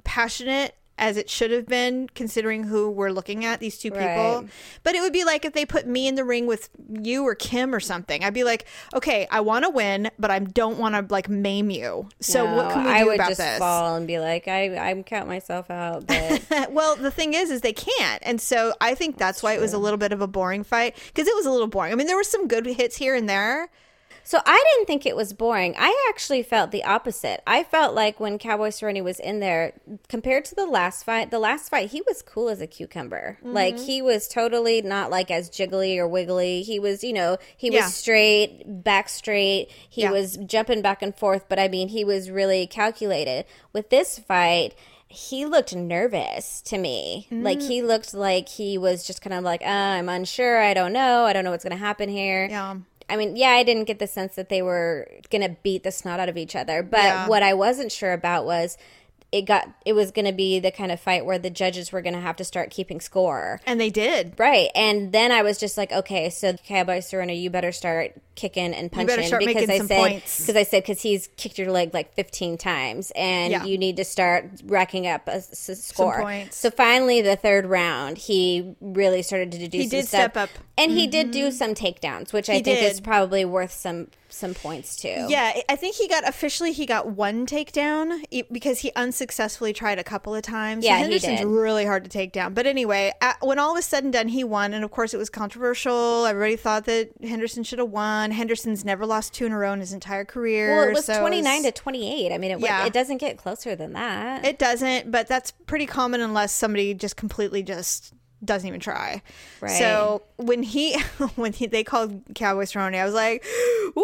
passionate as it should have been considering who we're looking at these two people. Right. But it would be like if they put me in the ring with you or Kim or something. I'd be like, "Okay, I want to win, but I don't want to like maim you." So what can we do I would about just this? fall and be like, I, I'm count myself out, but well, the thing is, is they can't, and so I think that's why it was a little bit of a boring fight because it was a little boring. I mean, there were some good hits here and there. So I didn't think it was boring. I actually felt the opposite. I felt like when Cowboy Cerrone was in there, compared to the last fight, the last fight he was cool as a cucumber. Like Mm-hmm. he was totally not like as jiggly or wiggly. He was, you know, he was Yeah. straight, back straight. He Yeah. was jumping back and forth, but I mean, he was really calculated. With this fight, he looked nervous to me. Like Mm. he looked like he was just kind of like, uh, I'm unsure. I don't know. I don't know what's going to happen here. Yeah. I mean, yeah, I didn't get the sense that they were going to beat the snot out of each other. But Yeah. what I wasn't sure about was it got it was going to be the kind of fight where the judges were going to have to start keeping score. And they did. Right. And then I was just like, okay, so Cowboy Cerrone, you better start kicking and punching because I said points. because I said because he's kicked your leg like 15 times and Yeah. you need to start racking up a, s- score. points. So finally the third round, he really started to do He some did stuff. step up. And he did do mm-hmm. some takedowns, which I He think is probably worth some some points too. Yeah, I think he got officially he got one takedown because he unsuccessfully tried a couple of times. Yeah, he Henderson's really hard to take down. But anyway, when all was said and done, he won, and of course it was controversial. Everybody thought that Henderson should have won. Henderson's never lost two in a row in his entire career. Well, it was so twenty nine to twenty eight. I mean, it, Yeah. it doesn't get closer than that. It doesn't, but that's pretty common unless somebody just completely just doesn't even try. Right. So when he when he they called Cowboy Cerrone, I was like, "Woo!"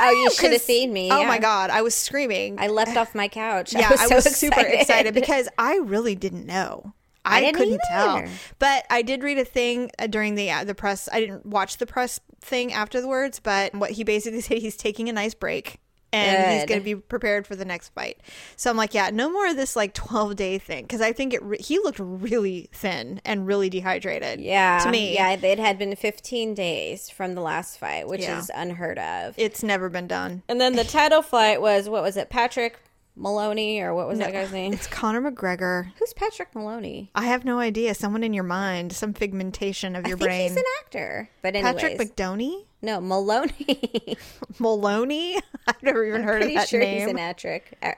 Oh, you should have seen me, Oh yeah. my god, I was screaming. I leapt off my couch. yeah, I was, I so was super excited. excited because I really didn't know. I I, couldn't tell, but I did read a thing uh, during the uh, the press. I didn't watch the press thing afterwards, but what he basically said he's taking a nice break and he's going to be prepared for the next fight. So I'm like, yeah, no more of this like 12 day thing because I think it re- he looked really thin and really dehydrated. Yeah, to me, yeah, it had been 15 days from the last fight, which Yeah. is unheard of. it's never been done. and then the title fight was what was it, Patrick Maloney or what was that guy's name? It's Conor McGregor. Who's Patrick Maloney? I have no idea. Someone in your mind, some figmentation of your brain. he's an actor. But anyways, Patrick McDoney, no Maloney. Maloney. I've never even heard of Pretty that sure name. he's an actric. A-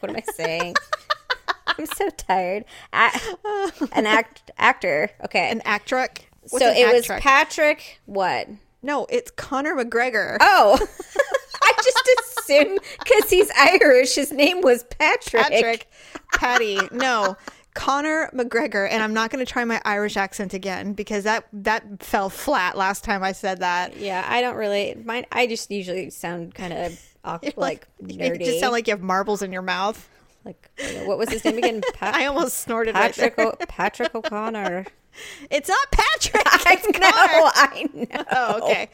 What am I saying? I'm so tired. A- an act actor. Okay. an actric. So an it was? Patrick. What? no, it's Conor McGregor. Oh, I just assumed because he's Irish, his name was Patrick. Patrick, Patty. No, Conor McGregor. And I'm not going to try my Irish accent again because that that fell flat last time I said that. Yeah, I don't really. Mine. I just usually sound kind of like you nerdy. just sound like you have marbles in your mouth. like what was his name again? Pat- I almost snorted Patrick there. o- Patrick O'Connor. It's not Patrick. I know. Conor. I know. Oh, okay.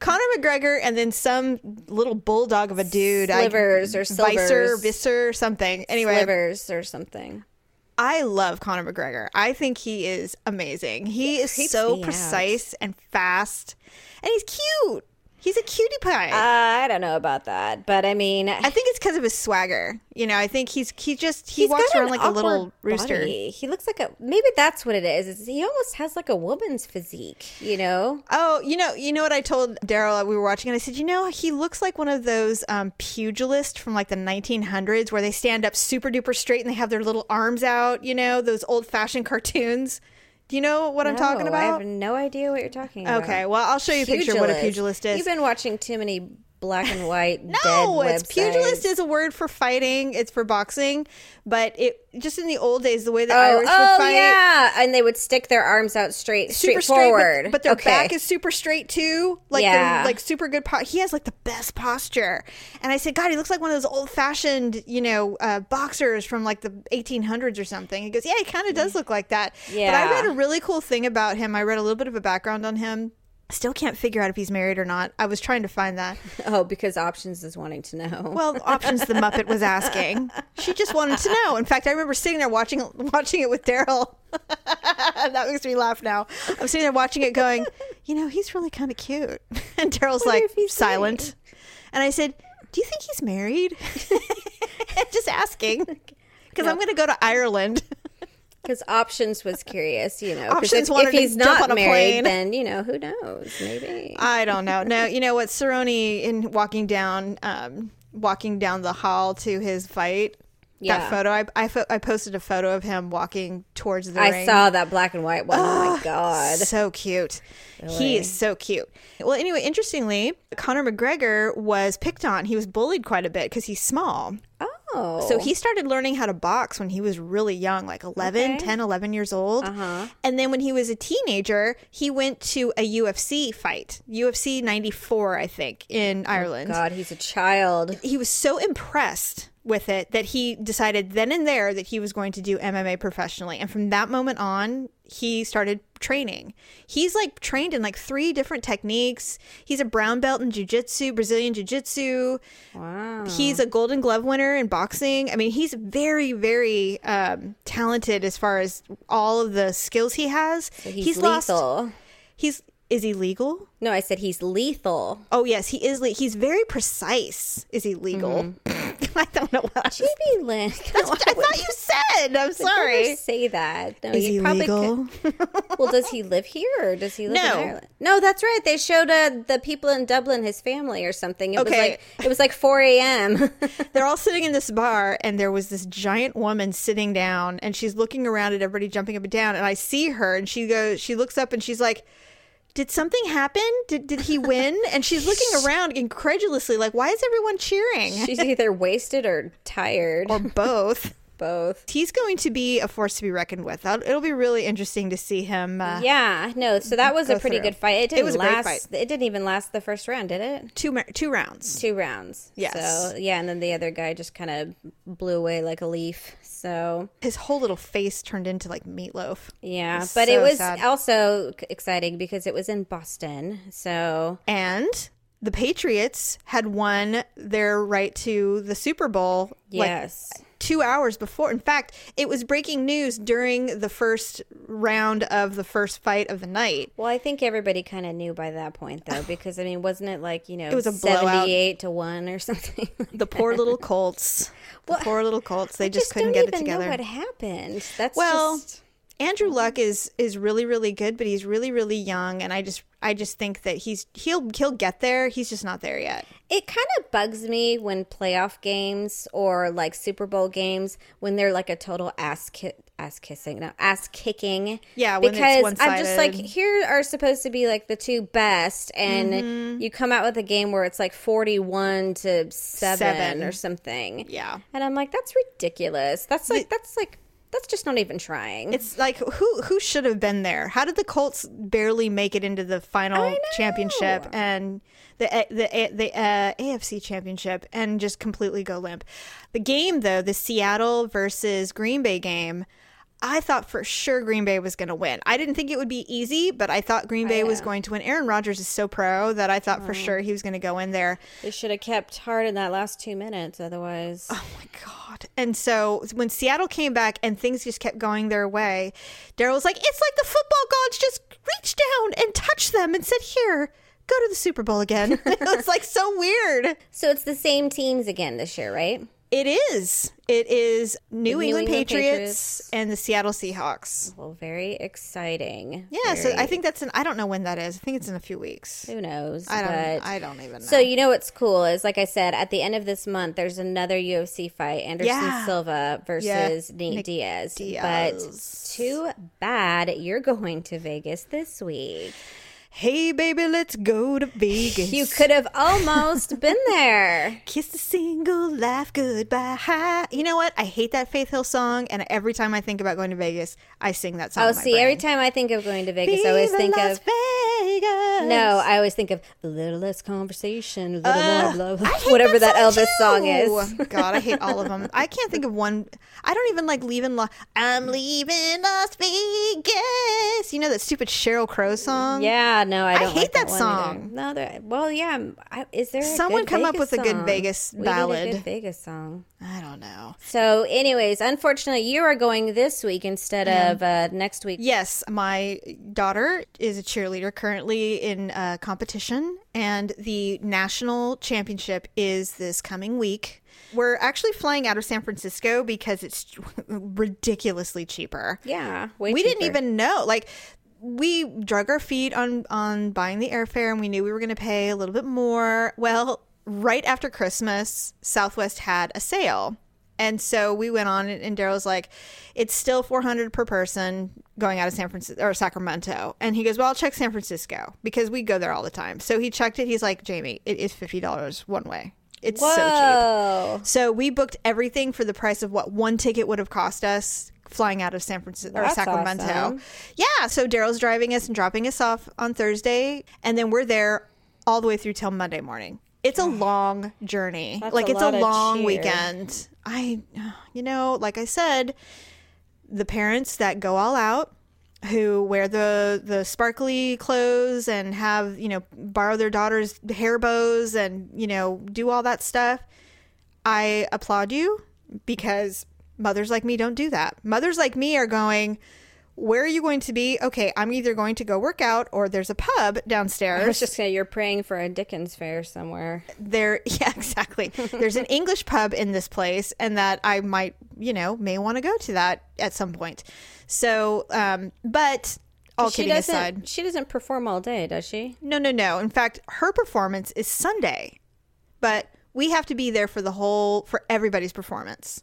Conor McGregor and then some little bulldog of a dude. I- Slivers or Visser, Silvers. Visser, something. Anyway, Slivers or something. I love Conor McGregor. I think he is amazing. He is so me out. precise and fast, and he's cute. He's a cutie pie. Uh, I don't know about that, but I mean, I think it's because of his swagger. You know, I think he's he just he walks around like a little rooster. body. He looks like a maybe that's what it is. is he almost has like a woman's physique, you know? Oh, you know, you know what I told Daryl we were watching, and I said, you know, he looks like one of those um, pugilists from like the 1900s, where they stand up super duper straight and they have their little arms out. You know, those old fashioned cartoons. Do you know what I'm talking No, I have no idea what you're talking about. Okay, well, I'll show you a picture of what a pugilist is. You've been watching too many black and white dead no, it's websites. pugilist is a word for fighting. It's for boxing, but it just in the old days, the way the Oh, Irish would oh fight. yeah, and they would stick their arms out straight, super straight straight, forward. but, but their okay. back is super straight too. Like Yeah. like super good. Po- he has like the best posture. And I said, God, he looks like one of those old fashioned, you know, uh, boxers from like the 1800s or something. He goes, Yeah, he kind of does look like that. yeah But I read a really cool thing about him. I read a little bit of a background on him. Still can't figure out if he's married or not. I was trying to find that. Oh, because options is wanting to know. Well, options the Muppet was asking. She just wanted to know. In fact, I remember sitting there watching watching it with Daryl. that makes me laugh now. I'm sitting there watching it, going, you know, he's really kind of cute. And Daryl's like silent. And I said, "Do you think he's married?" just asking because I'm going to go to Ireland. Because options was curious, you know. Options if, wanted if he's not on a married, plane. then you know who knows? Maybe. I don't know. No, you know what? Cerrone in walking down, um, walking down the hall to his fight. Yeah. That photo, I, I, fo- I posted a photo of him walking towards the I ring. saw that black and white one. Oh my god! So cute. He is so cute. Well, anyway, interestingly, Conor McGregor was picked on. He was bullied quite a bit because he's small. Oh, So he started learning how to box when he was really young, like 11, Okay. 10, 11 years old. Uh-huh. And then when he was a teenager, he went to a UFC fight, UFC 94, I think, in Ireland. God, he's a child. He was so impressed with it that he decided then and there that he was going to do MMA professionally. And from that moment on, he started training. He's like trained in like three different techniques. He's a brown belt in jiu-jitsu, Brazilian jiu-jitsu. Wow. He's a golden glove winner in boxing. I mean, he's very, very um, talented as far as all of the skills he has. So he's, lost. lethal. He's is he legal? No, I said he's lethal. Oh yes, he is. Le- he's very precise. Is he legal? I don't know what. I, was- JB Lynn. That's what I thought you said. I'm sorry. Never say that. No, Is he probably legal? Could. Well, does he live here or does he live No. in Ireland? No, that's right. They showed uh, the people in Dublin, his family or something. It was Okay. like it was like 4 a.m. They're all sitting in this bar, and there was this giant woman sitting down, and she's looking around at everybody jumping up and down. And I see her, and she goes, she looks up, and she's like, "Did something happen? Did did he win?" And she's looking around incredulously, like, "Why is everyone cheering?" She's either wasted or tired or both. both. He's going to be a force to be reckoned with. That'll- It'll be really interesting to see him. Uh, Yeah, no. So that was a pretty through. good fight. It It didn't was a great last. fight. It didn't even last the first round, did it? two two rounds. Two rounds. Yes. So yeah, and then the other guy just kind of blew away like a leaf. So His whole little face turned into like meatloaf. yeah, It's but so it was sad. also exciting because it was in Boston. So And the Patriots had won their right to the Super Bowl. like, yes. Two hours before. In fact, it was breaking news during the first round of the first fight of the night. Well, I think everybody kind of knew by that point, though, because I mean, wasn't it like you know, It was a blowout. seventy-eight to one or something? The poor little Colts. The Well, poor little Colts. They I just, couldn't get it together. Know what happened? That's Well, just Andrew Luck is is really really good, but he's really really young, and I just I just think that he's he'll he'll get there. He's just not there yet. it kind of bugs me when playoff games or like Super Bowl games when they're like a total ass ki- ass kissing, no ass kicking. Yeah, because I'm just like, here are supposed to be like the two best, and Mm-hmm. you come out with a game where it's like forty-one to seven, Seven. or something. Yeah. and I'm like, that's ridiculous. That's like that's like that's just not even trying. It's like who who should have been there? How did the Colts barely make it into the final championship and the the the uh, AFC championship and just completely go limp? The game though, the Seattle versus Green Bay game, I thought for sure Green Bay was going to win. I didn't think it would be easy, but I thought Green Bay was going to win. Aaron Rodgers is so pro that I thought for mm. sure he was going to go in there. they should have kept hard in that last two minutes, otherwise. Oh my god! And so when Seattle came back and things just kept going their way, Daryl was like, "It's like the football gods just reached down and touched them and said, "Here, go to the Super Bowl again. it's like so weird. So it's the same teams again this year, right? It is. It is New, New England, England Patriots, Patriots. and the Seattle Seahawks. Well, very exciting. Yeah, so I think that's an. I don't know when that is. I think it's in a few weeks. who knows. I don't. but- I don't even know. So you know what's cool is like I said at the end of this month there's another UFC fight Anderson Yeah. Silva versus Nate Nick Diaz. Diaz. But too bad you're going to Vegas this week. Hey, baby, let's go to Vegas. You could have almost been there. kiss the single, laugh goodbye. You know what? I hate that Faith Hill song, and every time I think about going to Vegas, I sing that song. Oh, see, every time I think of going to Vegas, I always think Las of Vegas. no. I always think of a little less conversation, a little Uh, more blah, blah, I hate whatever that, song Elvis song is. God, I hate all of them. I can't think of one. I don't even like leaving. La- I'm leaving Las Vegas. You know that stupid Sheryl Crow song? Yeah, no, I I don't. hate like that either. song. No, there. Well, yeah. I, is there a Someone good come up Vegas with a good song? Vegas We need a ballad. good Vegas song. I don't know. So, anyways, unfortunately, you are going this week instead of uh, next week. Yes, my daughter is a cheerleader currently in uh, competition, and the national championship is this coming week. We're actually flying out of San Francisco because it's ridiculously cheaper. Yeah, we didn't even know. Like, we drug our feet on on buying the airfare, and we knew we were going to pay a little bit more. Well, right after Christmas, Southwest had a sale. And so we went on, and Daryl's like, "It's still four hundred per person going out of San Francisco or Sacramento." And he goes, "Well, I'll check San Francisco because we go there all the time." So he checked it. He's like, "Jamie, it is fifty dollars one way. It's so cheap." So we booked everything for the price of what one ticket would have cost us flying out of San Francisco or That's Sacramento. awesome. Yeah, so Daryl's driving us and dropping us off on Thursday, and then we're there all the way through till Monday morning. It's a long journey. That's like a it's a long cheer. weekend. I you know, like I said, the parents that go all out who wear the the sparkly clothes and have you know borrow their daughters hair bows and you know do all that stuff i applaud you because mothers like me don't do that mothers like me are going where are you going to be okay i'm either going to go work out or there's a pub downstairs. I was just saying, you're praying for a Dickens fair somewhere. there yeah exactly there's an english pub in this place and that i might you know may want to go to that at some point so um but all she kidding doesn't. aside She doesn't perform all day, does she? no no no in fact her performance is sunday but we have to be there for the whole for everybody's performance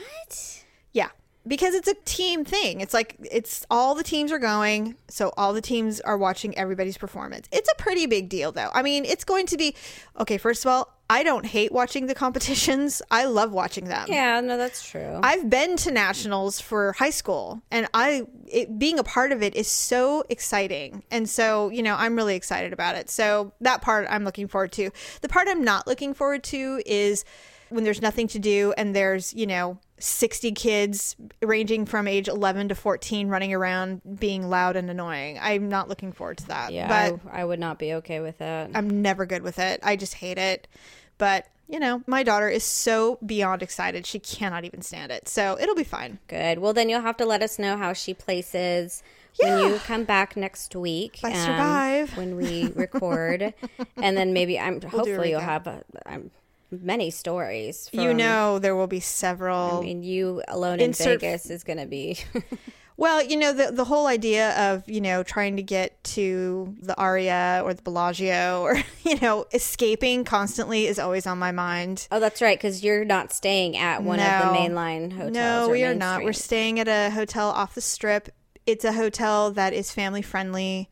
What? yeah because it's a team thing it's like it's all the teams are going so all the teams are watching everybody's performance it's a pretty big deal though i mean it's going to be okay first of all i don't hate watching the competitions i love watching them Yeah, no, that's true. I've been to nationals for high school, and I it, being a part of it is so exciting, and so you know I'm really excited about it. So that part I'm looking forward to. The part I'm not looking forward to is when there's nothing to do and there's you know 60 kids ranging from age 11 to 14 running around being loud and annoying. I'm not looking forward to that. yeah, but I, I would not be okay with that. I'm never good with it. I just hate it. But, you know, my daughter is so beyond excited. She cannot even stand it. So it'll be fine. Good. Well, then you'll have to let us know how she places when you come back next week. um, I survive. when we record, and then maybe I'm hopefully you'll have a, um, many stories. you know, there will be several. I mean, you alone in Insert- Vegas is going to be. well, you know, the, the whole idea of, you know, trying to get to the Aria or the Bellagio or, you know, escaping constantly is always on my mind. oh, that's right, because you're not staying at one of the mainline hotels. No, we are not. We're staying at a hotel off the strip. It's a hotel that is family friendly,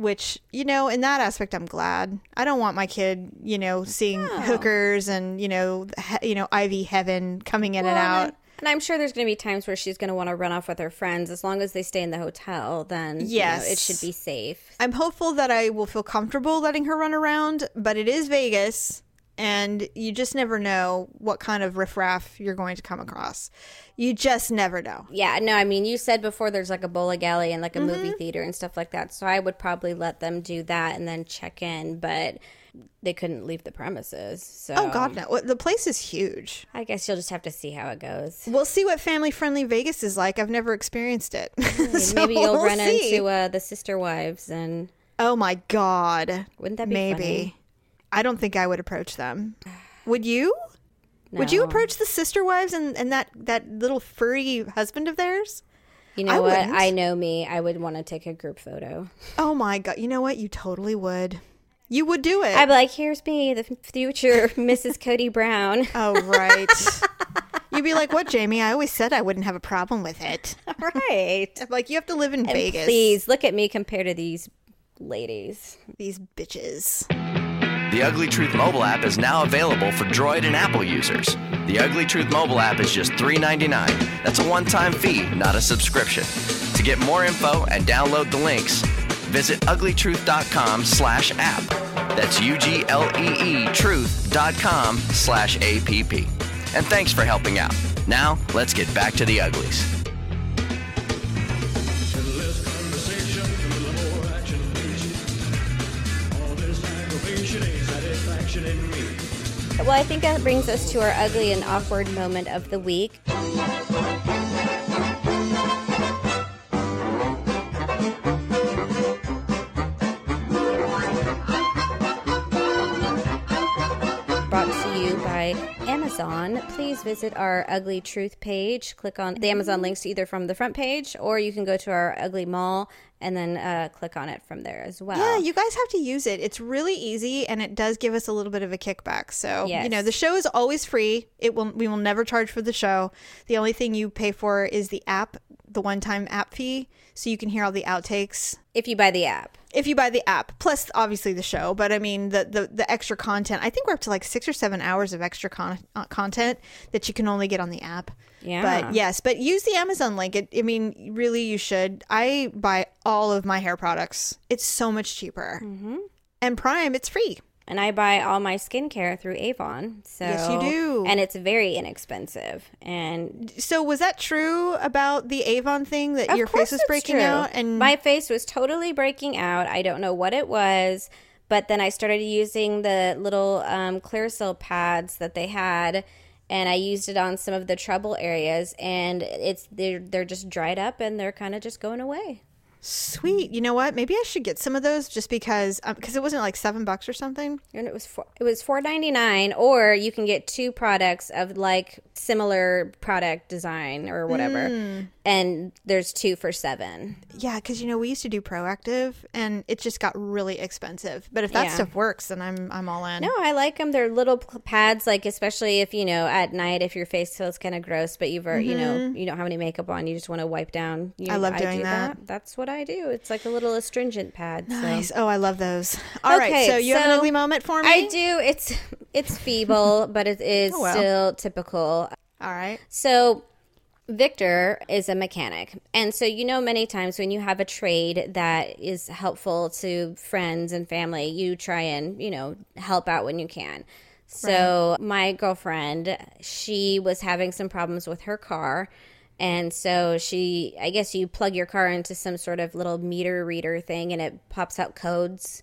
which, you know, in that aspect I'm glad. I don't want my kid, you know, seeing hookers and, you know, he, you know, Ivy heaven coming in and out. And, and I'm sure there's going to be times where she's going to want to run off with her friends. As long as they stay in the hotel, then you know, it should be safe. I'm hopeful that I will feel comfortable letting her run around, but it is Vegas and you just never know what kind of riffraff you're going to come across. You just never know. Yeah, no, I mean, you said before there's like a bowling alley and like a Mm-hmm. movie theater and stuff like that. So I would probably let them do that and then check in, but they couldn't leave the premises. So Oh God, no! The place is huge. I guess you'll just have to see how it goes. We'll see what family friendly Vegas is like. I've never experienced it. So Maybe you'll we'll run see. into uh, the sister wives and Oh my god. Wouldn't that be Maybe. funny? I don't think I would approach them. Would you? Would you approach the sister wives and, and that, that little furry husband of theirs? You know I what? wouldn't. I know me. I would want to take a group photo. Oh my god. You know what? You totally would. You would do it. I'd be like, "Here's me, the future Mrs. Cody Brown." oh, right. You'd be like, what, Jamie? I always said I wouldn't have a problem with it. right. Like, you have to live in And Vegas. Please look at me compared to these ladies. These bitches. The Ugly Truth mobile app is now available for Droid and Apple users. The Ugly Truth mobile app is just $3.99. That's a one time fee, not a subscription. To get more info and download the links, visit uglytruth.com slash app. That's U G L E E truth.com slash app. And thanks for helping out. Now, let's get back to the uglies. Well, I think that brings us to our ugly and awkward moment of the week. Brought to you by Amazon. Please visit our Ugly Truth page. Click on the Amazon links either from the front page or you can go to our Ugly Mall and then uh, click on it from there as well. Yeah, you guys have to use it. It's really easy and it does give us a little bit of a kickback. So, you know, the show is always free. It will we will never charge for the show. The only thing you pay for is the app, the one-time app fee, so you can hear all the outtakes if you buy the app. if you buy the app plus obviously the show but i mean the the, the extra content i think we're up to like six or seven hours of extra con- uh, content that you can only get on the app Yeah. but yes but use the amazon link it, i mean really you should i buy all of my hair products it's so much cheaper mm-hmm. and prime it's free And I buy all my skincare through Avon. So Yes, you do. And it's very inexpensive. And so was that true about the avon thing that your face was breaking true. out and my face was totally breaking out. I don't know what it was, but then I started using the little um, Clearasil pads that they had, and I used it on some of the trouble areas, and it's they're they're just dried up and they're kind of just going away. Sweet you know what maybe i should get some of those just because because it wasn't like seven bucks or something And it was four, it was four ninety nine, or you can get two products of like similar product design or whatever, Hmm. and there's two for seven. Yeah, because you know we used to do Proactiv, and it just got really expensive. But if that Yeah. stuff works, then I'm I'm all in. No, I like them. They're little pads, like especially if you know at night if your face feels kind of gross, but you've already, you know you don't have any makeup on, you just want to wipe down. You, Mm-hmm. I love doing do that. That's what I do. It's like a little astringent pad. so. Nice. Oh, I love those. All right, Okay, so you have an ugly moment for me. I do. It's it's feeble, but it is Oh, well. still typical. All right. So, Victor is a mechanic. And so, you know, many times when you have a trade that is helpful to friends and family, you try and, you know, help out when you can. So, my girlfriend, she was having some problems with her car. And so she, I guess you plug your car into some sort of little meter reader thing and it pops out codes.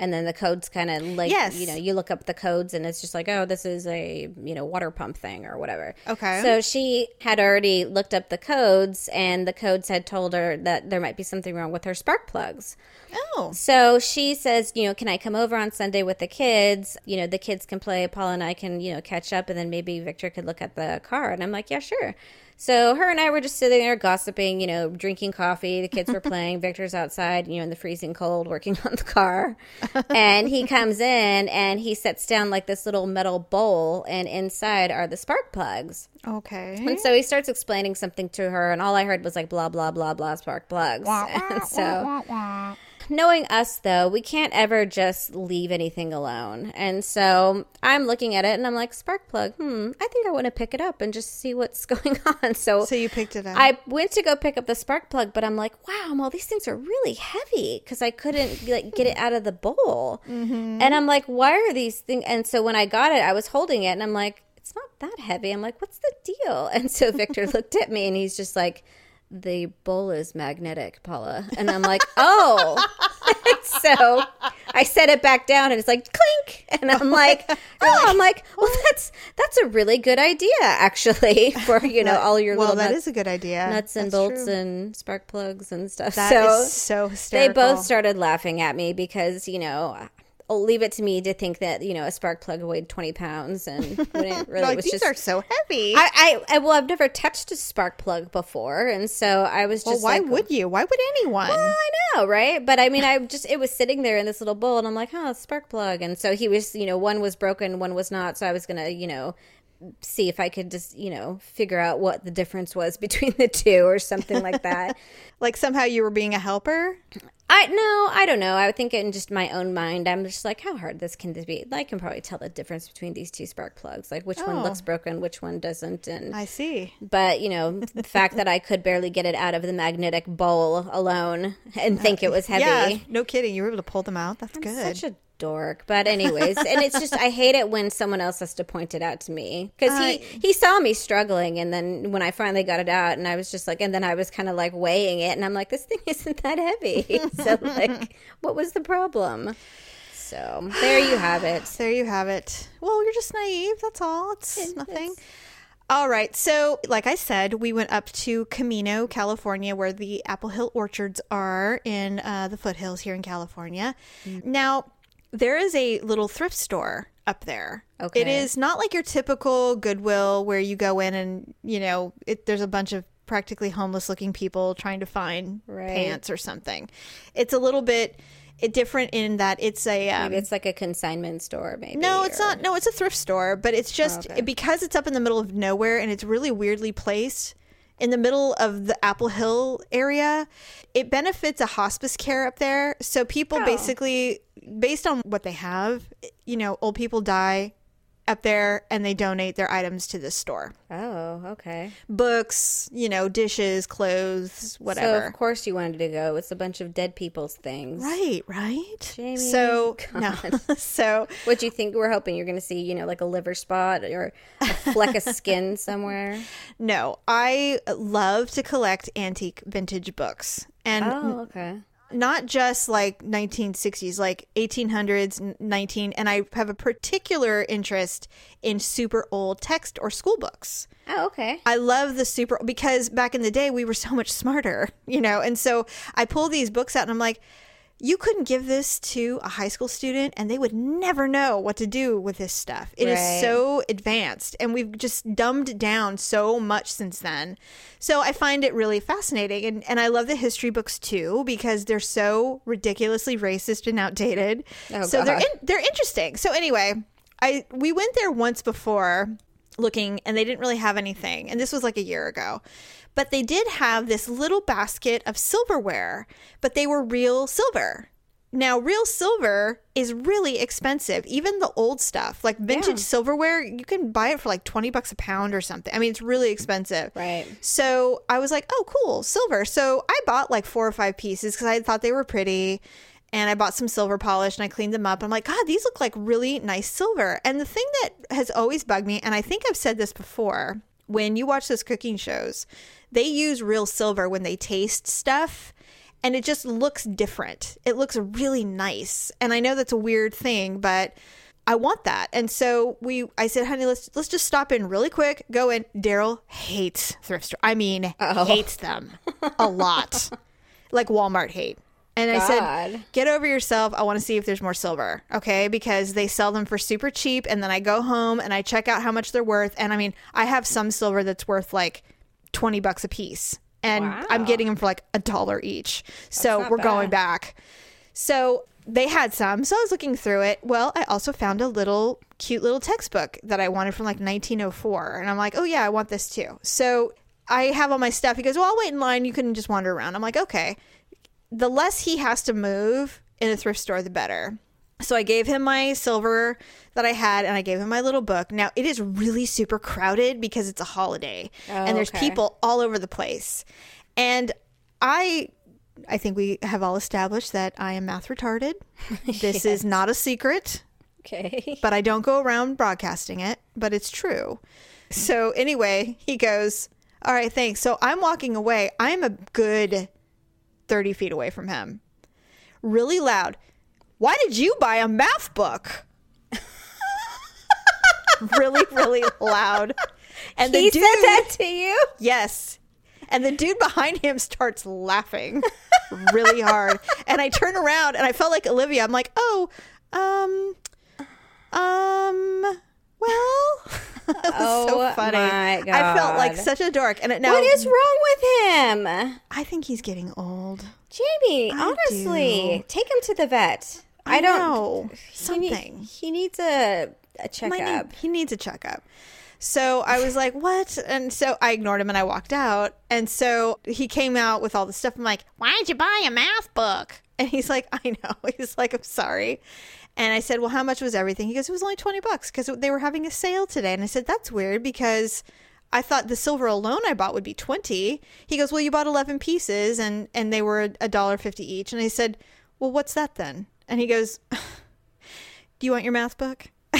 And then the codes kind of like, Yes. you know, you look up the codes and it's just like, oh, this is a, you know, water pump thing or whatever. Okay. So she had already looked up the codes and the codes had told her that there might be something wrong with her spark plugs. Oh, So she says, you know, can I come over on Sunday with the kids? You know, the kids can play, Paula and I can, you know, catch up and then maybe Victor could look at the car. And I'm like, yeah, sure. So her and I were just sitting there gossiping, you know, drinking coffee. The kids were playing. Victor's outside, you know, in the freezing cold working on the car. and he comes in and he sets down like this little metal bowl and inside are the spark plugs. okay. And so he starts explaining something to her, and all I heard was like blah blah blah blah spark plugs. And so, knowing us though, we can't ever just leave anything alone. And so I'm looking at it, and I'm like, spark plug. Hmm, I think I want to pick it up and just see what's going on. So, So you picked it up. I went to go pick up the spark plug, but I'm like, wow, well, these things are really heavy because I couldn't like get it out of the bowl. And I'm like, why are these things? And so when I got it, I was holding it, and I'm like, it's not that heavy. I'm like, what's the deal? And so Victor looked at me, and he's just like. The bowl is magnetic, Paula. And I'm like, oh. so I set it back down and it's like clink. And I'm like, oh, I'm like, well, that's that's a really good idea, actually, for you know all your well, little that nuts, is a good idea. nuts and That's bolts true. and spark plugs and stuff. That so is so they both started laughing at me because you know. Leave it to me to think that you know a spark plug weighed twenty pounds, and when it really Like, was these just are so heavy. I, I, I well, I've never touched a spark plug before, and so I was well, just why like, would you? Why would anyone? Well, I know, right? But I mean, I just it was sitting there in this little bowl, and I'm like, oh, spark plug, and so he was, you know, one was broken, one was not, so I was gonna, you know, see if I could just, you know, figure out what the difference was between the two or something like that. like somehow you were being a helper? I no, I don't know. I would think in just my own mind, I'm just like, how hard this can this be? I can probably tell the difference between these two spark plugs, like which one Oh. looks broken, which one doesn't, and I see. but you know the fact that i could barely get it out of the magnetic bowl alone and uh, think it was heavy Yeah, no kidding. You were able to pull them out. That's I'm good. such a dork but anyways and it's just i hate it when someone else has to point it out to me because he he saw me struggling and then when i finally got it out and i was just like and then i was kind of like weighing it and i'm like this thing isn't that heavy so like what was the problem so there you have it There you have it. Well, you're just naive. That's all. It's nothing. All right. So, like I said, we went up to Camino, California, where the Apple Hill orchards are in uh, the foothills here in California. Now, there is a little thrift store up there. Okay. It is not like your typical Goodwill where you go in and, you know, it, there's a bunch of practically homeless looking people trying to find Right. pants or something. It's a little bit different in that it's a um, maybe it's like a consignment store maybe no, it's or- not. No, it's a thrift store, but it's just Okay. because it's up in the middle of nowhere and it's really weirdly placed in the middle of the Apple Hill area. It benefits a hospice care up there. So people Oh. basically, based on what they have, you know, old people die up there and they donate their items to this store. oh okay Books, you know, dishes, clothes, whatever. So of course you wanted to go. It's a bunch of dead people's things. Right, right. Jamie, so no, so What do you think? We're hoping you're going to see, you know, like a liver spot or a fleck of skin somewhere. No, I love to collect antique vintage books. And Oh, okay. Not just like 1960s, like 1800s, 19, and I have a particular interest in super old text or school books. Oh, okay. I love the super because back in the day we were so much smarter, you know. And so I pull these books out and I'm like, you couldn't give this to a high school student and they would never know what to do with this stuff. It is Right. so advanced and we've just dumbed down so much since then. So I find it really fascinating and, and I love the history books too because they're so ridiculously racist and outdated. Oh, so they're in, they're interesting. So anyway, I we went there once before looking and they didn't really have anything. And this was like a year ago. But they did have this little basket of silverware, but they were real silver. Now, real silver is really expensive. Even the old stuff, like vintage Yeah. silverware, you can buy it for like 20 bucks a pound or something. I mean, it's really expensive. Right. So I was like, oh, cool, silver. So I bought like four or five pieces because I thought they were pretty. And I bought some silver polish and I cleaned them up. I'm like, God, these look like really nice silver. And the thing that has always bugged me, and I think I've said this before, when you watch those cooking shows, they use real silver when they taste stuff and it just looks different. It looks really nice. And I know that's a weird thing, but I want that. And so we I said, honey, let's let's just stop in really quick, go in. Daryl hates thrift store. I mean hates them a lot. like Walmart hate. And I said, get over yourself. I want to see if there's more silver. Okay. Because they sell them for super cheap. And then I go home and I check out how much they're worth. And I mean, I have some silver that's worth like 20 bucks a piece. And I'm getting them for like a dollar each. So we're going back. So they had some. So I was looking through it. Well, I also found a little cute little textbook that I wanted from like 1904. And I'm like, oh, yeah, I want this too. So I have all my stuff. He goes, well, I'll wait in line. You can just wander around. I'm like, okay. The less he has to move in a thrift store, the better. So I gave him my silver that I had and I gave him my little book. Now it is really super crowded because it's a holiday and there's okay. people all over the place. And I I think we have all established that I am math retarded. This is not a secret, Okay. but I don't go around broadcasting it, but it's true. So anyway, he goes, "All right, thanks." So I'm walking away. I'm a good 30 feet away from him. Really loud. Why did you buy a math book? really, really loud. And the dude, said that to you? yes. And the dude behind him starts laughing really hard. And I turn around and I felt like Olivia. I'm like, oh, um, um, well, it was Oh so funny. my I felt like such a dork. And it now What is wrong with him? I think he's getting old. Jamie, I honestly, do. take him to the vet. I, I, don't know something. he needs a, a checkup. need- he needs a checkup. So I was like, what? And so I ignored him and I walked out. And so he came out with all the stuff. I'm like, why'd you buy a math book? And he's like, I know. He's like, I'm sorry. And I said, well, how much was everything? He goes, it was only 20 bucks because they were having a sale today. And I said, that's weird because I thought the silver alone I bought would be 20. He goes, well, you bought 11 pieces and, and they were a dollar fifty each. And I said, well, what's that then? And he goes, do you want your math book?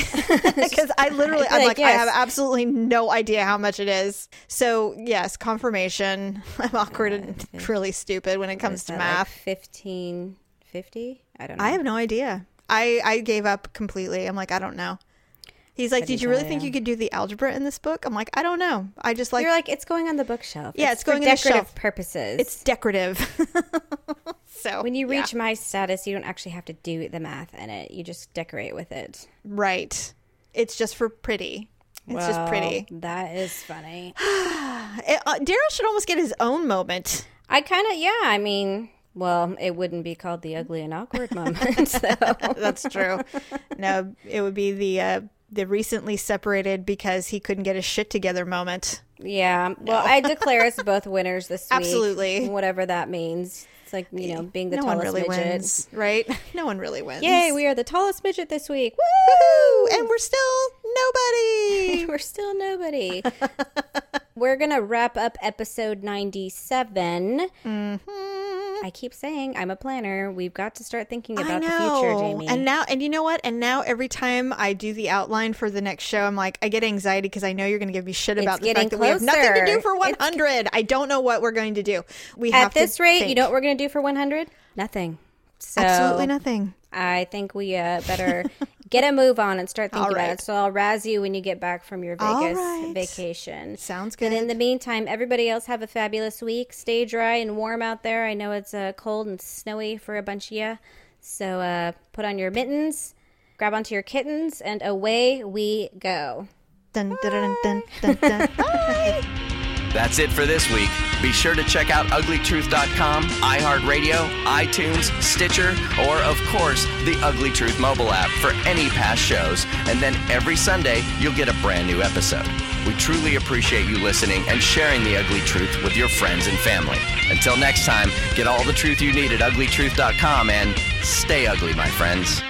Because I literally, I'm like, like, I have absolutely no idea how much it is. So yes, confirmation. I'm awkward and really stupid when it comes to math. Like Fifteen fifty? I don't know. I have no idea. I I gave up completely. I'm like, I don't know. He's like, did you really think you could do the algebra in this book? I'm like, I don't know. I just like You're like it's going on the bookshelf. Yeah, it's for going on the decorative shelf. purposes. it's decorative. so when you yeah. reach my status, you don't actually have to do the math in it. You just decorate with it. right, it's just for pretty. It's just pretty. That is funny. It- uh, Daryl should almost get his own moment. I kind of yeah. I mean, well, it wouldn't be called the ugly and awkward moment. So That's true. no, it would be the uh, the recently separated because he couldn't get his shit together moment. yeah. Well, I declare us both winners this week. Absolutely. whatever that means. It's like you know being the no one tallest really midget. wins, right? No one really wins. Yay, we are the tallest midget this week. Woo! And we're still nobody. We're still nobody. We're going to wrap up episode 97. I keep saying I'm a planner. We've got to start thinking about the future, Jamie. And now, and you know what? And now, every time I do the outline for the next show, I'm like, I get anxiety because I know you're going to give me shit about the fact that we have nothing to do for 100. I don't know what we're going to do. We have At this rate, think. you know what we're going to do for 100? Nothing. So absolutely nothing. I think we uh, better get a move on and start thinking All about it. So I'll razz you when you get back from your Vegas right. vacation. Sounds good. But in the meantime, everybody else have a fabulous week. Stay dry and warm out there. I know it's uh, cold and snowy for a bunch of you. So uh, put on your mittens, grab onto your kittens, and away we go. Dun, dun, dun, dun, dun, dun. Bye. That's it for this week. Be sure to check out uglytruth.com, iHeartRadio, iTunes, Stitcher, or of course, the Ugly Truth mobile app for any past shows. And then every Sunday, you'll get a brand new episode. We truly appreciate you listening and sharing the ugly truth with your friends and family. Until next time, get all the truth you need at uglytruth.com and stay ugly, my friends.